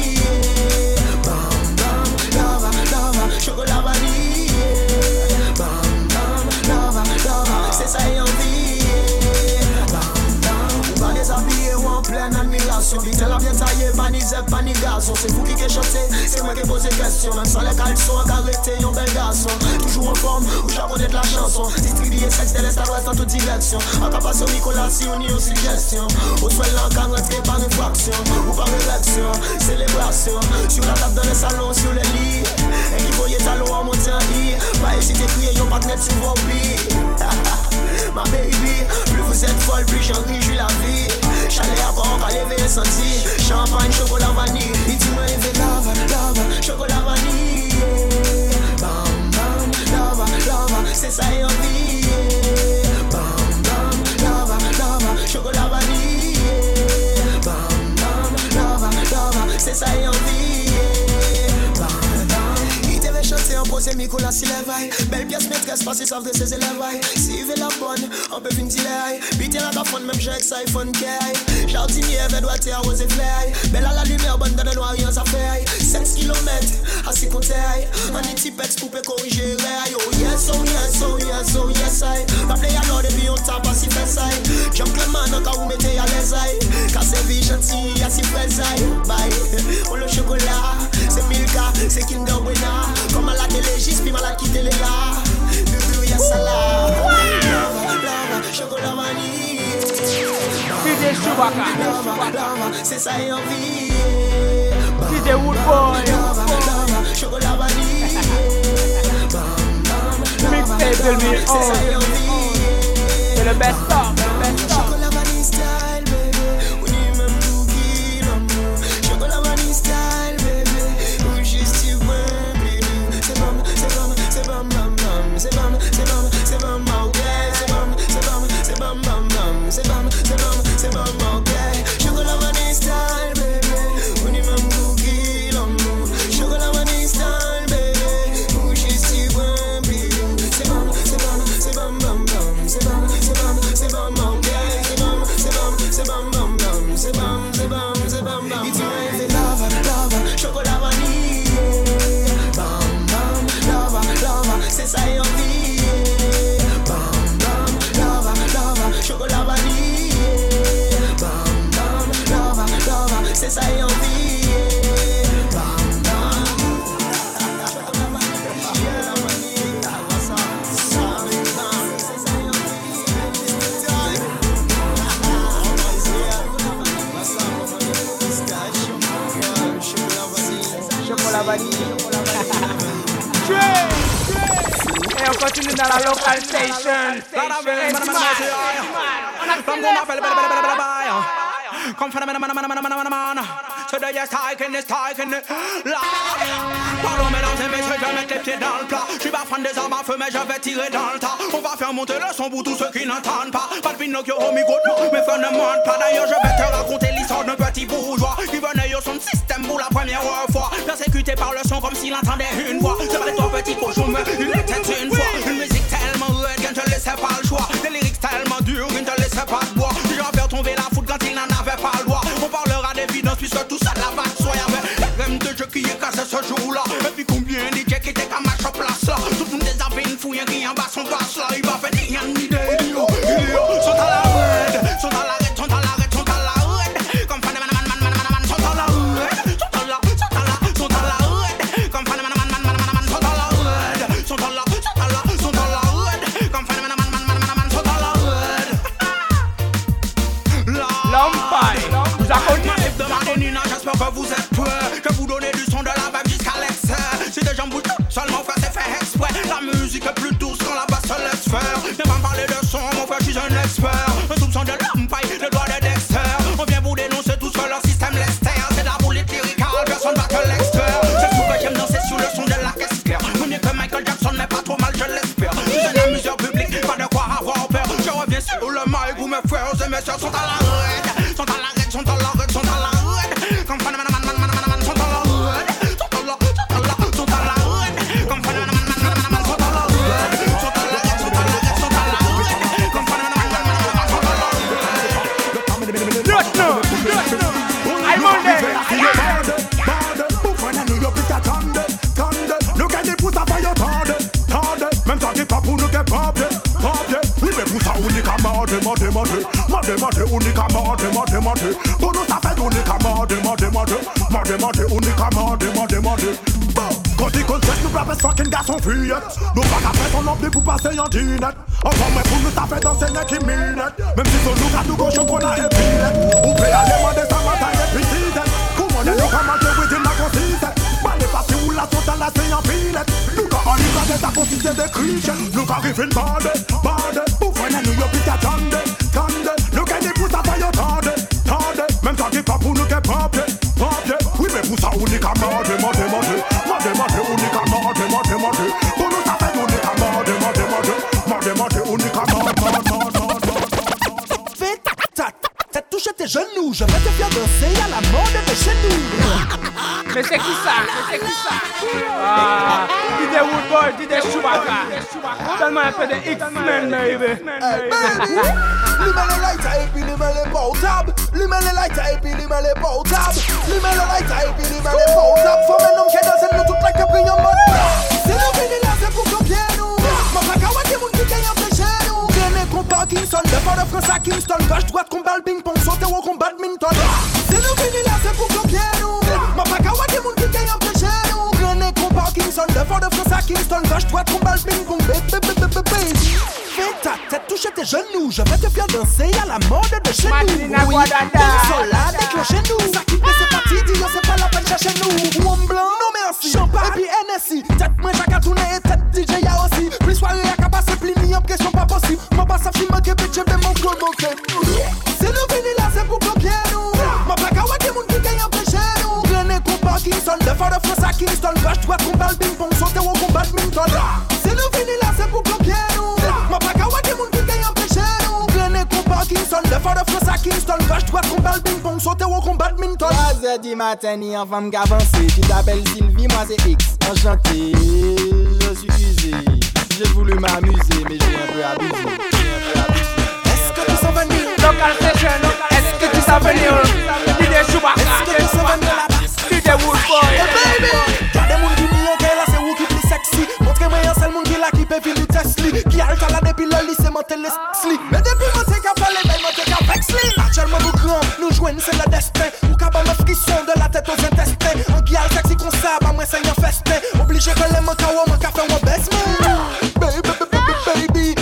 Taillée, pas ni zep, pas ni garçon. C'est vous qui qui chanté, c'est moi qui pose des questions. Même sans les caleçons, arrêté, un bel garçon. Toujours en forme, ou charbonné de la chanson. Distribué sexe de l'est à l'ouest dans toute direction. En capacité Nicolas, si on y aussi gestion. Au soin là, quand rentrer par une fraction, ou par élection, célébration. Sur la table dans le salon, sur le lit. Et qui voyait talon en montant I. Pas hésiter, crier, yon pas net sur vos billes. Ma baby, plus vous êtes folle, plus j'en réjouis la vie. Chalet à bord, à lever senti. Champagne, chocolat, vanille. It's my love, love, chocolat, vanille. Bam, bam, love, love, c'est ça et envie. Chanté en posé, Nicolas, Belle pièce maîtresse, pas si savent de ses élèves. Si veut la bonne, on peut finir l'ail. Biter la cafone, même j'ai ça iPhone kay. Jardinier, veut doit te arroser flay. Belle à la lumière, bonne dans le noir, rien ça fait. 7 km, à 6 côtés. Un petit pex pour peut corriger. Oh yes, oh yes, oh yes, oh yes, I. Pas play à l'ordre, puis on tape à si fait. Jump le man, cas où mettez à l'aise, I. Casse vie gentil, à si fait. Bye. On le chocolat, c'est Milka, c'est légiste, puis mal à quitter les gars. Doudou, y'a ça là. C'est ça, et envie. DJ Woodboy. Chocolat C'est le best of, le best. Animal Station. Come the man, man, man, man, man, man, man. Today. Pardon mesdames et messieurs, je vais mettre les pieds dans le plat. Je suis pas fan des armes à feu, mais je vais tirer dans le tas. On va faire monter le son pour tous ceux qui n'entendent pas. Pas de Pinocchio, homie, good, mais feu ne monte pas. D'ailleurs, je vais te raconter l'histoire d'un petit bourgeois qui venait au son de système pour la première fois. Persécuté par le son comme s'il entendait une voix. C'est vrai, toi, petit cochon, mais il était une voix. so un tous à la vague, you do that? How come we pull the stuff and don't say it? Même si son look at the gauche, on connaît et pile it. Ou play à l'aimant de sa matin et puis tease it. Comment les look à ma gueule within la consiste it? Balé pas si ou la saute à la c'est en pile it. Look à Oliver, c'est ta consiste de creature. Look à Griffin Bandit. for the X-Men, baby. I'm Kingston, le de France à Kingston. Gauche, droite, combat le ping-pong, sauter au combat. C'est le c'est pour. Kingston, devant de France à Kingston, gauche, droite, on balle, bing, boum, Fais ta tête, touche tes genoux, je vais te faire danser à la mode de chez nous. Oui, Sola, déclenchez-nous. Ça qui c'est parti, dis-le, c'est pas la peine, cherchez-nous. Ou blanc, non merci. Champagne, et puis NSI. Tête, moi, j'ai tourner et tête, DJ, y'a aussi. Plus soirée, y'a qu'à passer, plus ni en question, pas possible. Moi, pas ça, film, que bitch, j'aime mon clone, ok. Kingston Crash, toi combat le bing pong Sauter au combat de Minton. C'est nous fini là, c'est pour copier nous. Ma pas des mouns qui t'aient empêché nous. Glené combat Kingston, le fort de France à Kingston. Crash, toi combat le bing pong Sauter au combat de Minton. 3 heures du matin, ni en femme qu'avancée Tu t'appelles Sylvie, moi c'est X. Enchanté, je suis usé. J'ai voulu m'amuser, mais j'ai un peu abusé. Est-ce que tu s'en venir? Local est-ce que tu s'en venir? Dis des Chewbacca, des Chewbacca, dis des Baby! Ki al kala depi le lise man te les sli Me depi man te ka pale, bay man te ka veksli Achal mwen le destin Ou de la tèt aux intestin An ki al le Baby, baby, baby, baby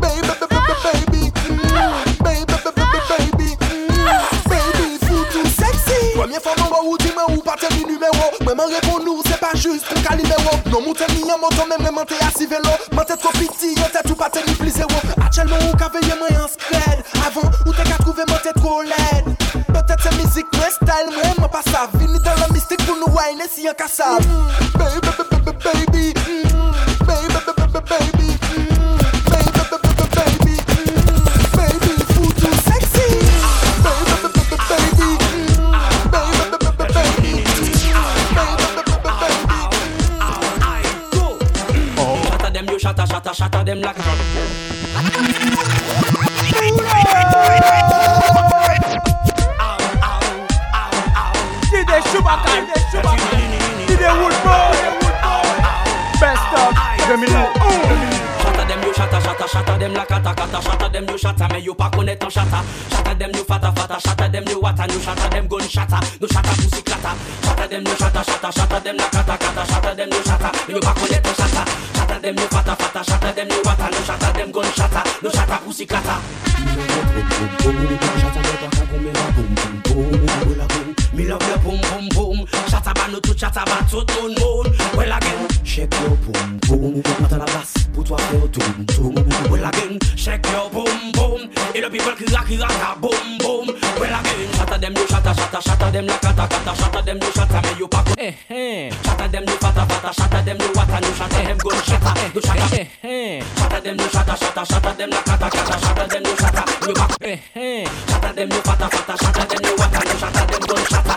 Baby, baby, baby, baby Baby, baby, baby, baby Baby, mwen Mwen Non monte ni yon moto men men mante yasi velo Mante tro piti yon tet ou pate ni pli zero Atchel men ou ka veye mwen yon skred Avan ou te ka trouve mante tro led Petet se mizik mwen style mwen Mwen pa sa vini dan la mistik pou nou wine si yon ka sab Baby baby. Them like DJ Chewbacca, DJ Chewbacca, DJ Woodboy. Best of Gemini. Shatter them, you shatter, shatter, shatter them like kata kata. Shatter them, you shatter, mais you pas connaître en shatter. Shatter them, you fata fata. Shatter them, you water, you shatter them gun shatter. No shatter pussy clatter. Shatter them, you shatter, shatter, shatter them like kata kata. Shatter them, you shatter, mais you pas connaître en shatter. Shatter dem nou fata fata, boom, boom, boom, wata, nou chata dem gon chata, nou boom, boom, boom, Mi love your boom boom boom. Shatter ba nou tout shatter ba tout moun moun Well again Shake your boom boom. Mata la place pour toi faire toum toum Well again Shake your boom boom. Et le people qui rock rock boom boom. Well again Shatter them you shatter shatter shatter them la kata kata Shatter them you shatter mais you pas Eh eh. Shatter them you fata fata Shatter them you water you shatter. Them gun shatter You shatter. Eh eh Shatter them you shatter shatter. Shatter them la kata kata Shatter them you shatter. You back Eh eh. Shatter them you fata fata Shatter them you water you shatter. Them gun shatter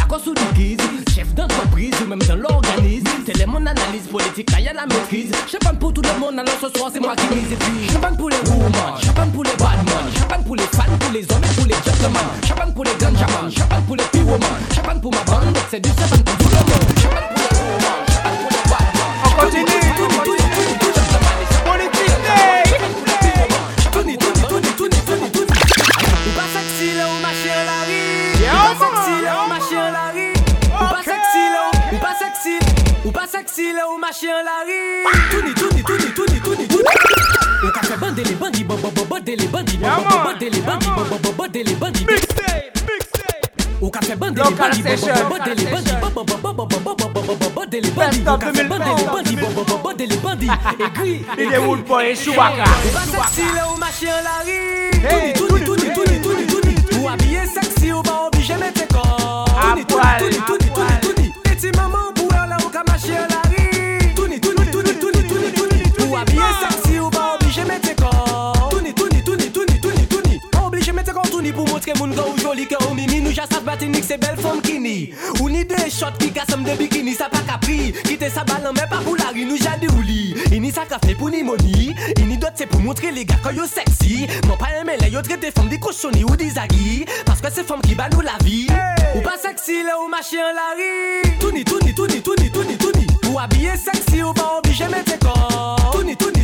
Chef d'entreprise ou même dans l'organisme C'est mon analyse politique, là y'a la maîtrise Champagne pour tout le monde, alors ce soir c'est moi qui mise Et puis pour les woman, champagne pour les badman Champagne pour les fans, pour les hommes et pour les gentlemen Champagne pour les ganjaman, champagne pour les pyroman Champagne pour ma bande, c'est du champagne pour tout le monde Champagne pour les champagne pour les le ou mache an la ri Touni, touni, touni, touni, touni, touni Ou ka fe bande le bandi, bo bo bo bande le bandi Bo bo bo bande le bandi, bo bo bo bande le bandi Mixtape, mixtape Ou ka fe bande le bandi, bo bo bo bande le bandi Bo bo bo bo bo bo bo bo bande le bandi Ou ka fe bande le bandi, bo bo bo bande le bandi Ekri, ekri, ekri Ou ka sexy le ou mache an la ri Touni, touni, touni, touni, touni, touni Ou abye sexy ou ba obije mette kon Touni, touni, touni, touni, touni Eti maman ke moun ka ou joli ke ou mimi Nou jasaf batinik se bel fom kini. Ou ni de shot ki kasem de bikini Sa pa kapri, kite sa balan men pa pou lari Nou jade ou li, ini sa kafne pou ni moni Ini dot se pou montre les gars yo seksi. Mon pa eme le yo trete fom di koshoni ou di zagi Paske se fom ki ba nou la vi. Ou pas seksi le ou machi an la Touni, touni, touni, touni, touni, touni. Ou habillé sexy ou pas obligé mettre corps touni, touni,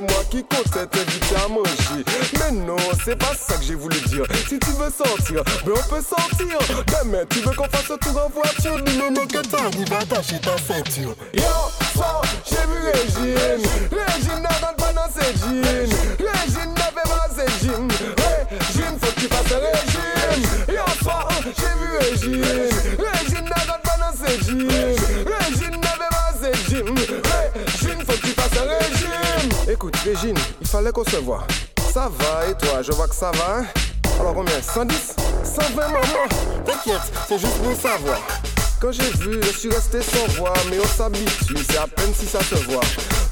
moi qui comptais t'inviter à manger Mais non, c'est pas ça que j'ai voulu dire. Si tu veux sortir, ben on peut sortir. Demain, tu veux qu'on fasse un tour en voiture? Du moment que t'arrives à attacher ta ceinture. Yo, soir, j'ai vu Régine. Régine n'arrête pas dans ses jeans Régine n'avait pas ses jeans Régine, faut que tu fasses un régime Yo, j'ai vu Régine Régine, il fallait qu'on se voit Ça va, et toi, je vois que ça va hein Alors combien? 110 120 maman? T'inquiète, c'est juste pour savoir quand j'ai vu, je suis resté sans voix, mais on s'habitue, c'est à peine si ça se voit.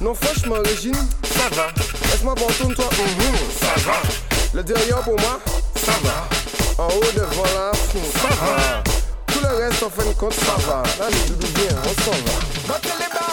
Non, franchement, Régine, ça va. Laisse-moi voir, tourne-toi, mhm, ça va. Le derrière pour moi, ça va. En haut, devant la fond, ça va. Tout le reste, en fin de compte, ça va. Allez, doudou, viens, on s'en va.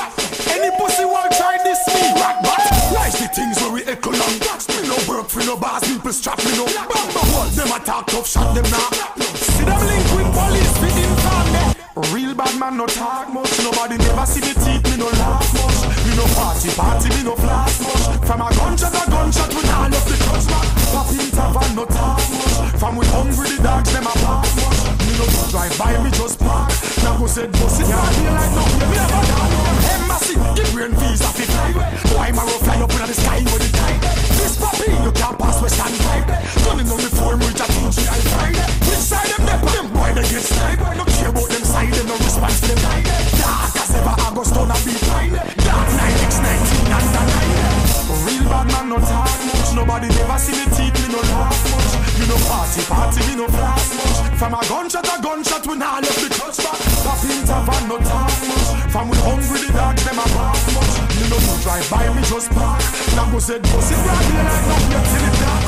dogs, them a bark much Me no do drive by, me just park Now say, go sit right here like no wait till it dark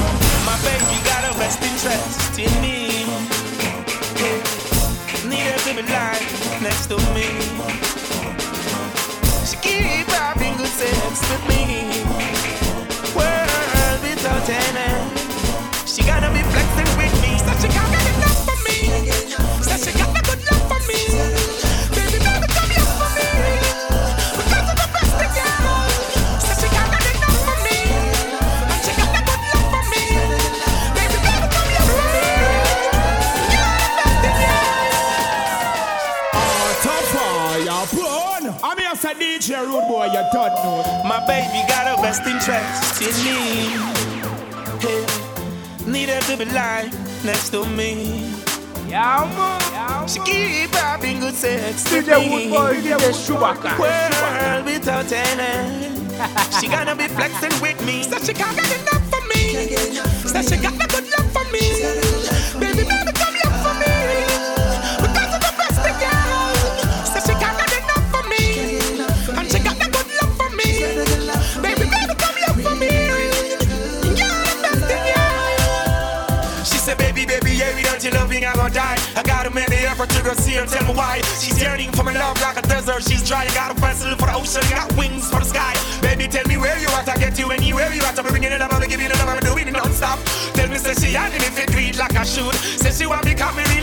My baby got a best interest in me. Need her to be lying next to me. She keep having good sex with me. World without end. She gotta be flexing with me. So she got good enough for me. So she got say Rude Boy, you don't know. My baby got her best interest in me. Hey, need her to be lying next to me. Yeah, man. She keep having good sex DJ with me. Woodboy, DJ Chewbacca. World without end. she gonna be flexing with me. So she can't get enough for me. So she got the good love tell me why. She's yearning for my love like a desert. She's dry, got a vessel for the ocean, got wings for the sky. Baby, tell me where you at, I get you anywhere you at. I'm bringing it up, I'm giving it up, I'm doing it non-stop. Tell me, say she had me if it do like I should. Say she want me, come me really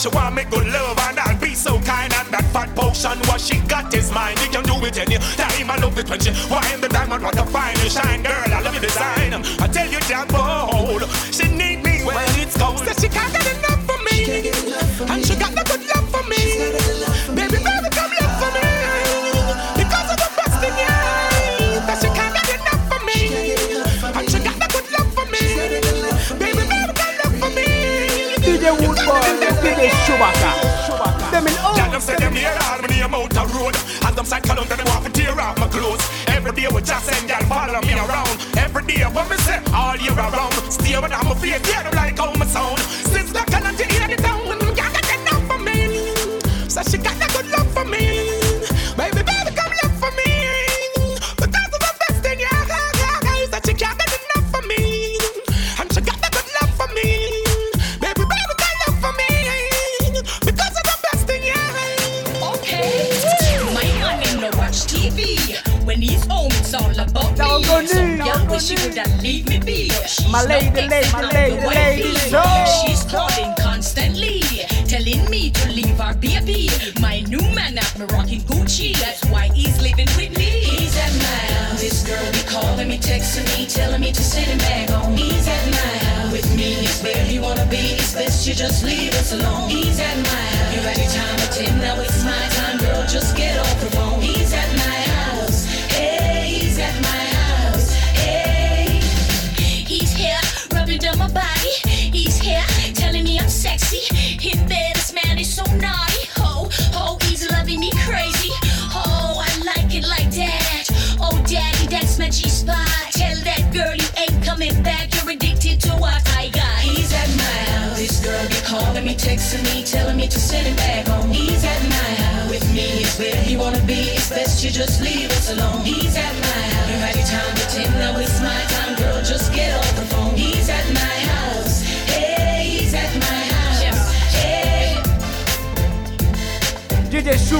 She want me good love, and I'll be so kind. And that fat potion, what she got is mine. You can do it any time. I love it when she wine the diamond, what a fine shine, girl. I love your design. I tell you that oh, bold. She need me when it's cold. Said she can't I'm a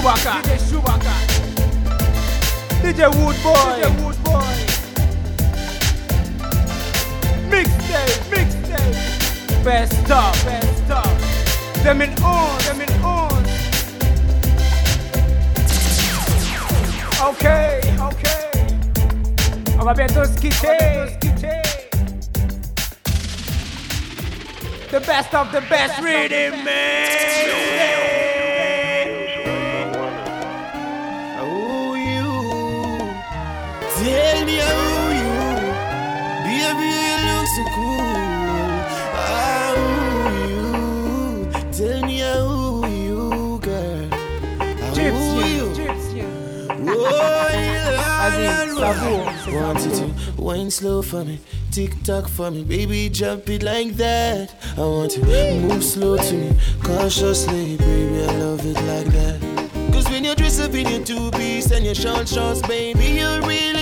Chewbacca. DJ Chewbacca. DJ Woodboy. DJ Woodboy. Mixtape. Mixtape. Best stuff. Best stuff. Them in on. Them in on. Ok. Ok. On va bientôt se quitter. The best of the best rhythm, man. Me who you? Baby, you look so cool. Who you? Tell me who you, girl. Ah, who Gypsy, you? Oh, savoure, c'est Want you to wine slow for me, tick tock for me, baby, jump it like that. I want to move slow to me, cautiously, baby, I love it like that. Cause when you dress up in your two piece and your short shorts, baby, you really.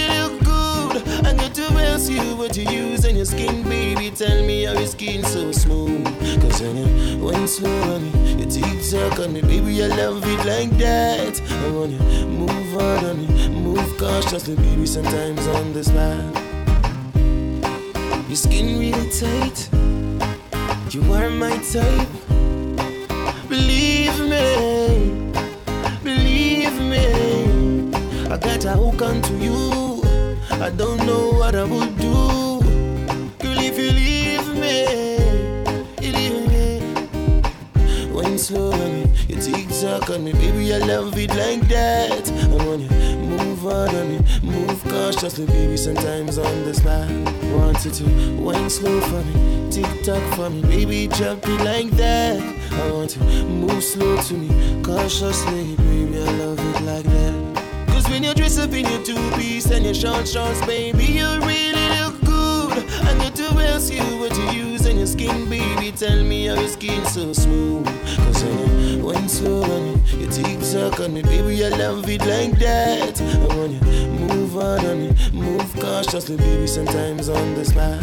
I got to ask you what you use on your skin, baby. Tell me how your skin so smooth. Cause when you went slow on me, you tick tock on me, baby, I love it like that. I want you move hard on me, move cautiously, baby, sometimes on the spot. Your skin really tight, you are my type. Believe me, believe me. I hook onto you. I don't know what I would do. Girl, if you leave me, you leave me. When me, you tick on me, baby, I love it like that. When you move on on me, move cautiously, baby, sometimes on the spot. Want you to wine slow for me, tick tock for me, baby, drop it like that. I want to move slow to me, cautiously, baby, I love it like that. Up in your two piece and your short shorts, baby, you really look good. And your two else you what you use on your skin, baby. Tell me how your skin so smooth. Cause when you went slow on you tick tock on me, baby, I love it like that. And when you move on on me, move cautiously, baby, sometimes on the spot.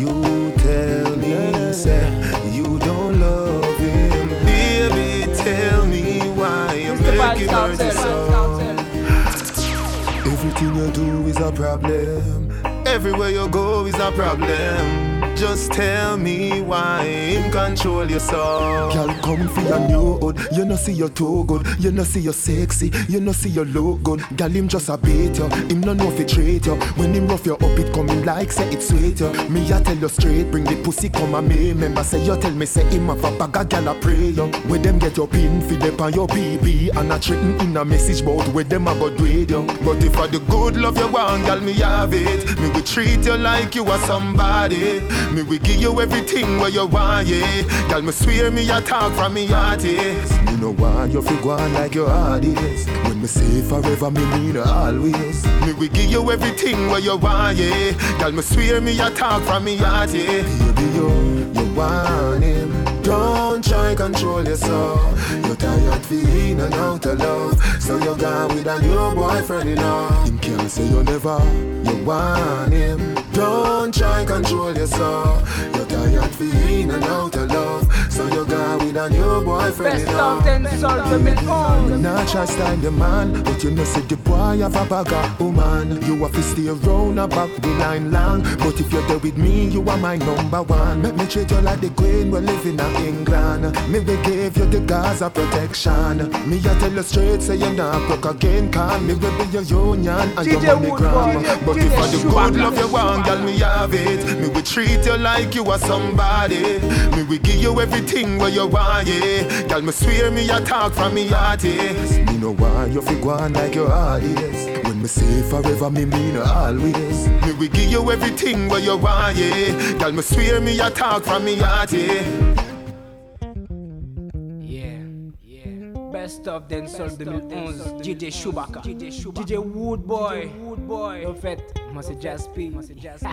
You tell me, say you don't love him, baby. Tell me why you make him hurt you so. Everything you do is a problem. Everywhere you go is a problem. Just tell me why him control your soul. Girl, come for your new hood. You know see you too good. You know see you sexy. You know see you look good. Girl, him just a bait you. Him no know fi treat you. When him rough you up, it him like say it's sweet you. Me I tell you straight, bring the pussy come a me. Remember say you tell me say him have a bag of gal a pray you. Where them get your pin fi dep on your BB and a threaten in a message bout where them a go do it you. But if I the good love you want, girl, me have it. Me will treat you like you are somebody. Me will give you everything where you want, yeah. Girl, me swear me a talk from me heart, yes. Me no want you fi go on like your heart is. When me say forever, me mean always. Me will give you everything where you want, yeah. Girl, me swear me a talk from me heart, yeah. Baby, you, you want him. Don't try control yourself. You're tired feeling and out of love. So you gone with a new boyfriend, you know. Him can't say you never, you want him. Don't try control yourself. You're tired feeling and out of love. So you gone with a new boyfriend, Best of soul for me phone. Not try style the man, but you know say the boy have a bag of woman. You have to stay around a back the line long. But if you're there with me, you are my number one. Make me treat you like the queen, we're living in England. Me we give you the Gaza protection. Me I tell you straight, say you're not broke again. Can me will be your union and your MoneyGram. But if I the good love you want, girl, me have it. Me will treat you like you are somebody. Me will give you everything where you want, yeah. Girl, me swear me a talk from me heart. Me know why you fi go on like your is. When me say forever, me mean always. Me will give you everything where you want, yeah. Girl, me swear me a talk from me heart. Yeah, Best of Sol 2011, DJ Chewbacca, DJ Woodboy, Woodboy. En fait, moi c'est Jaspi, moi c'est Jaspi.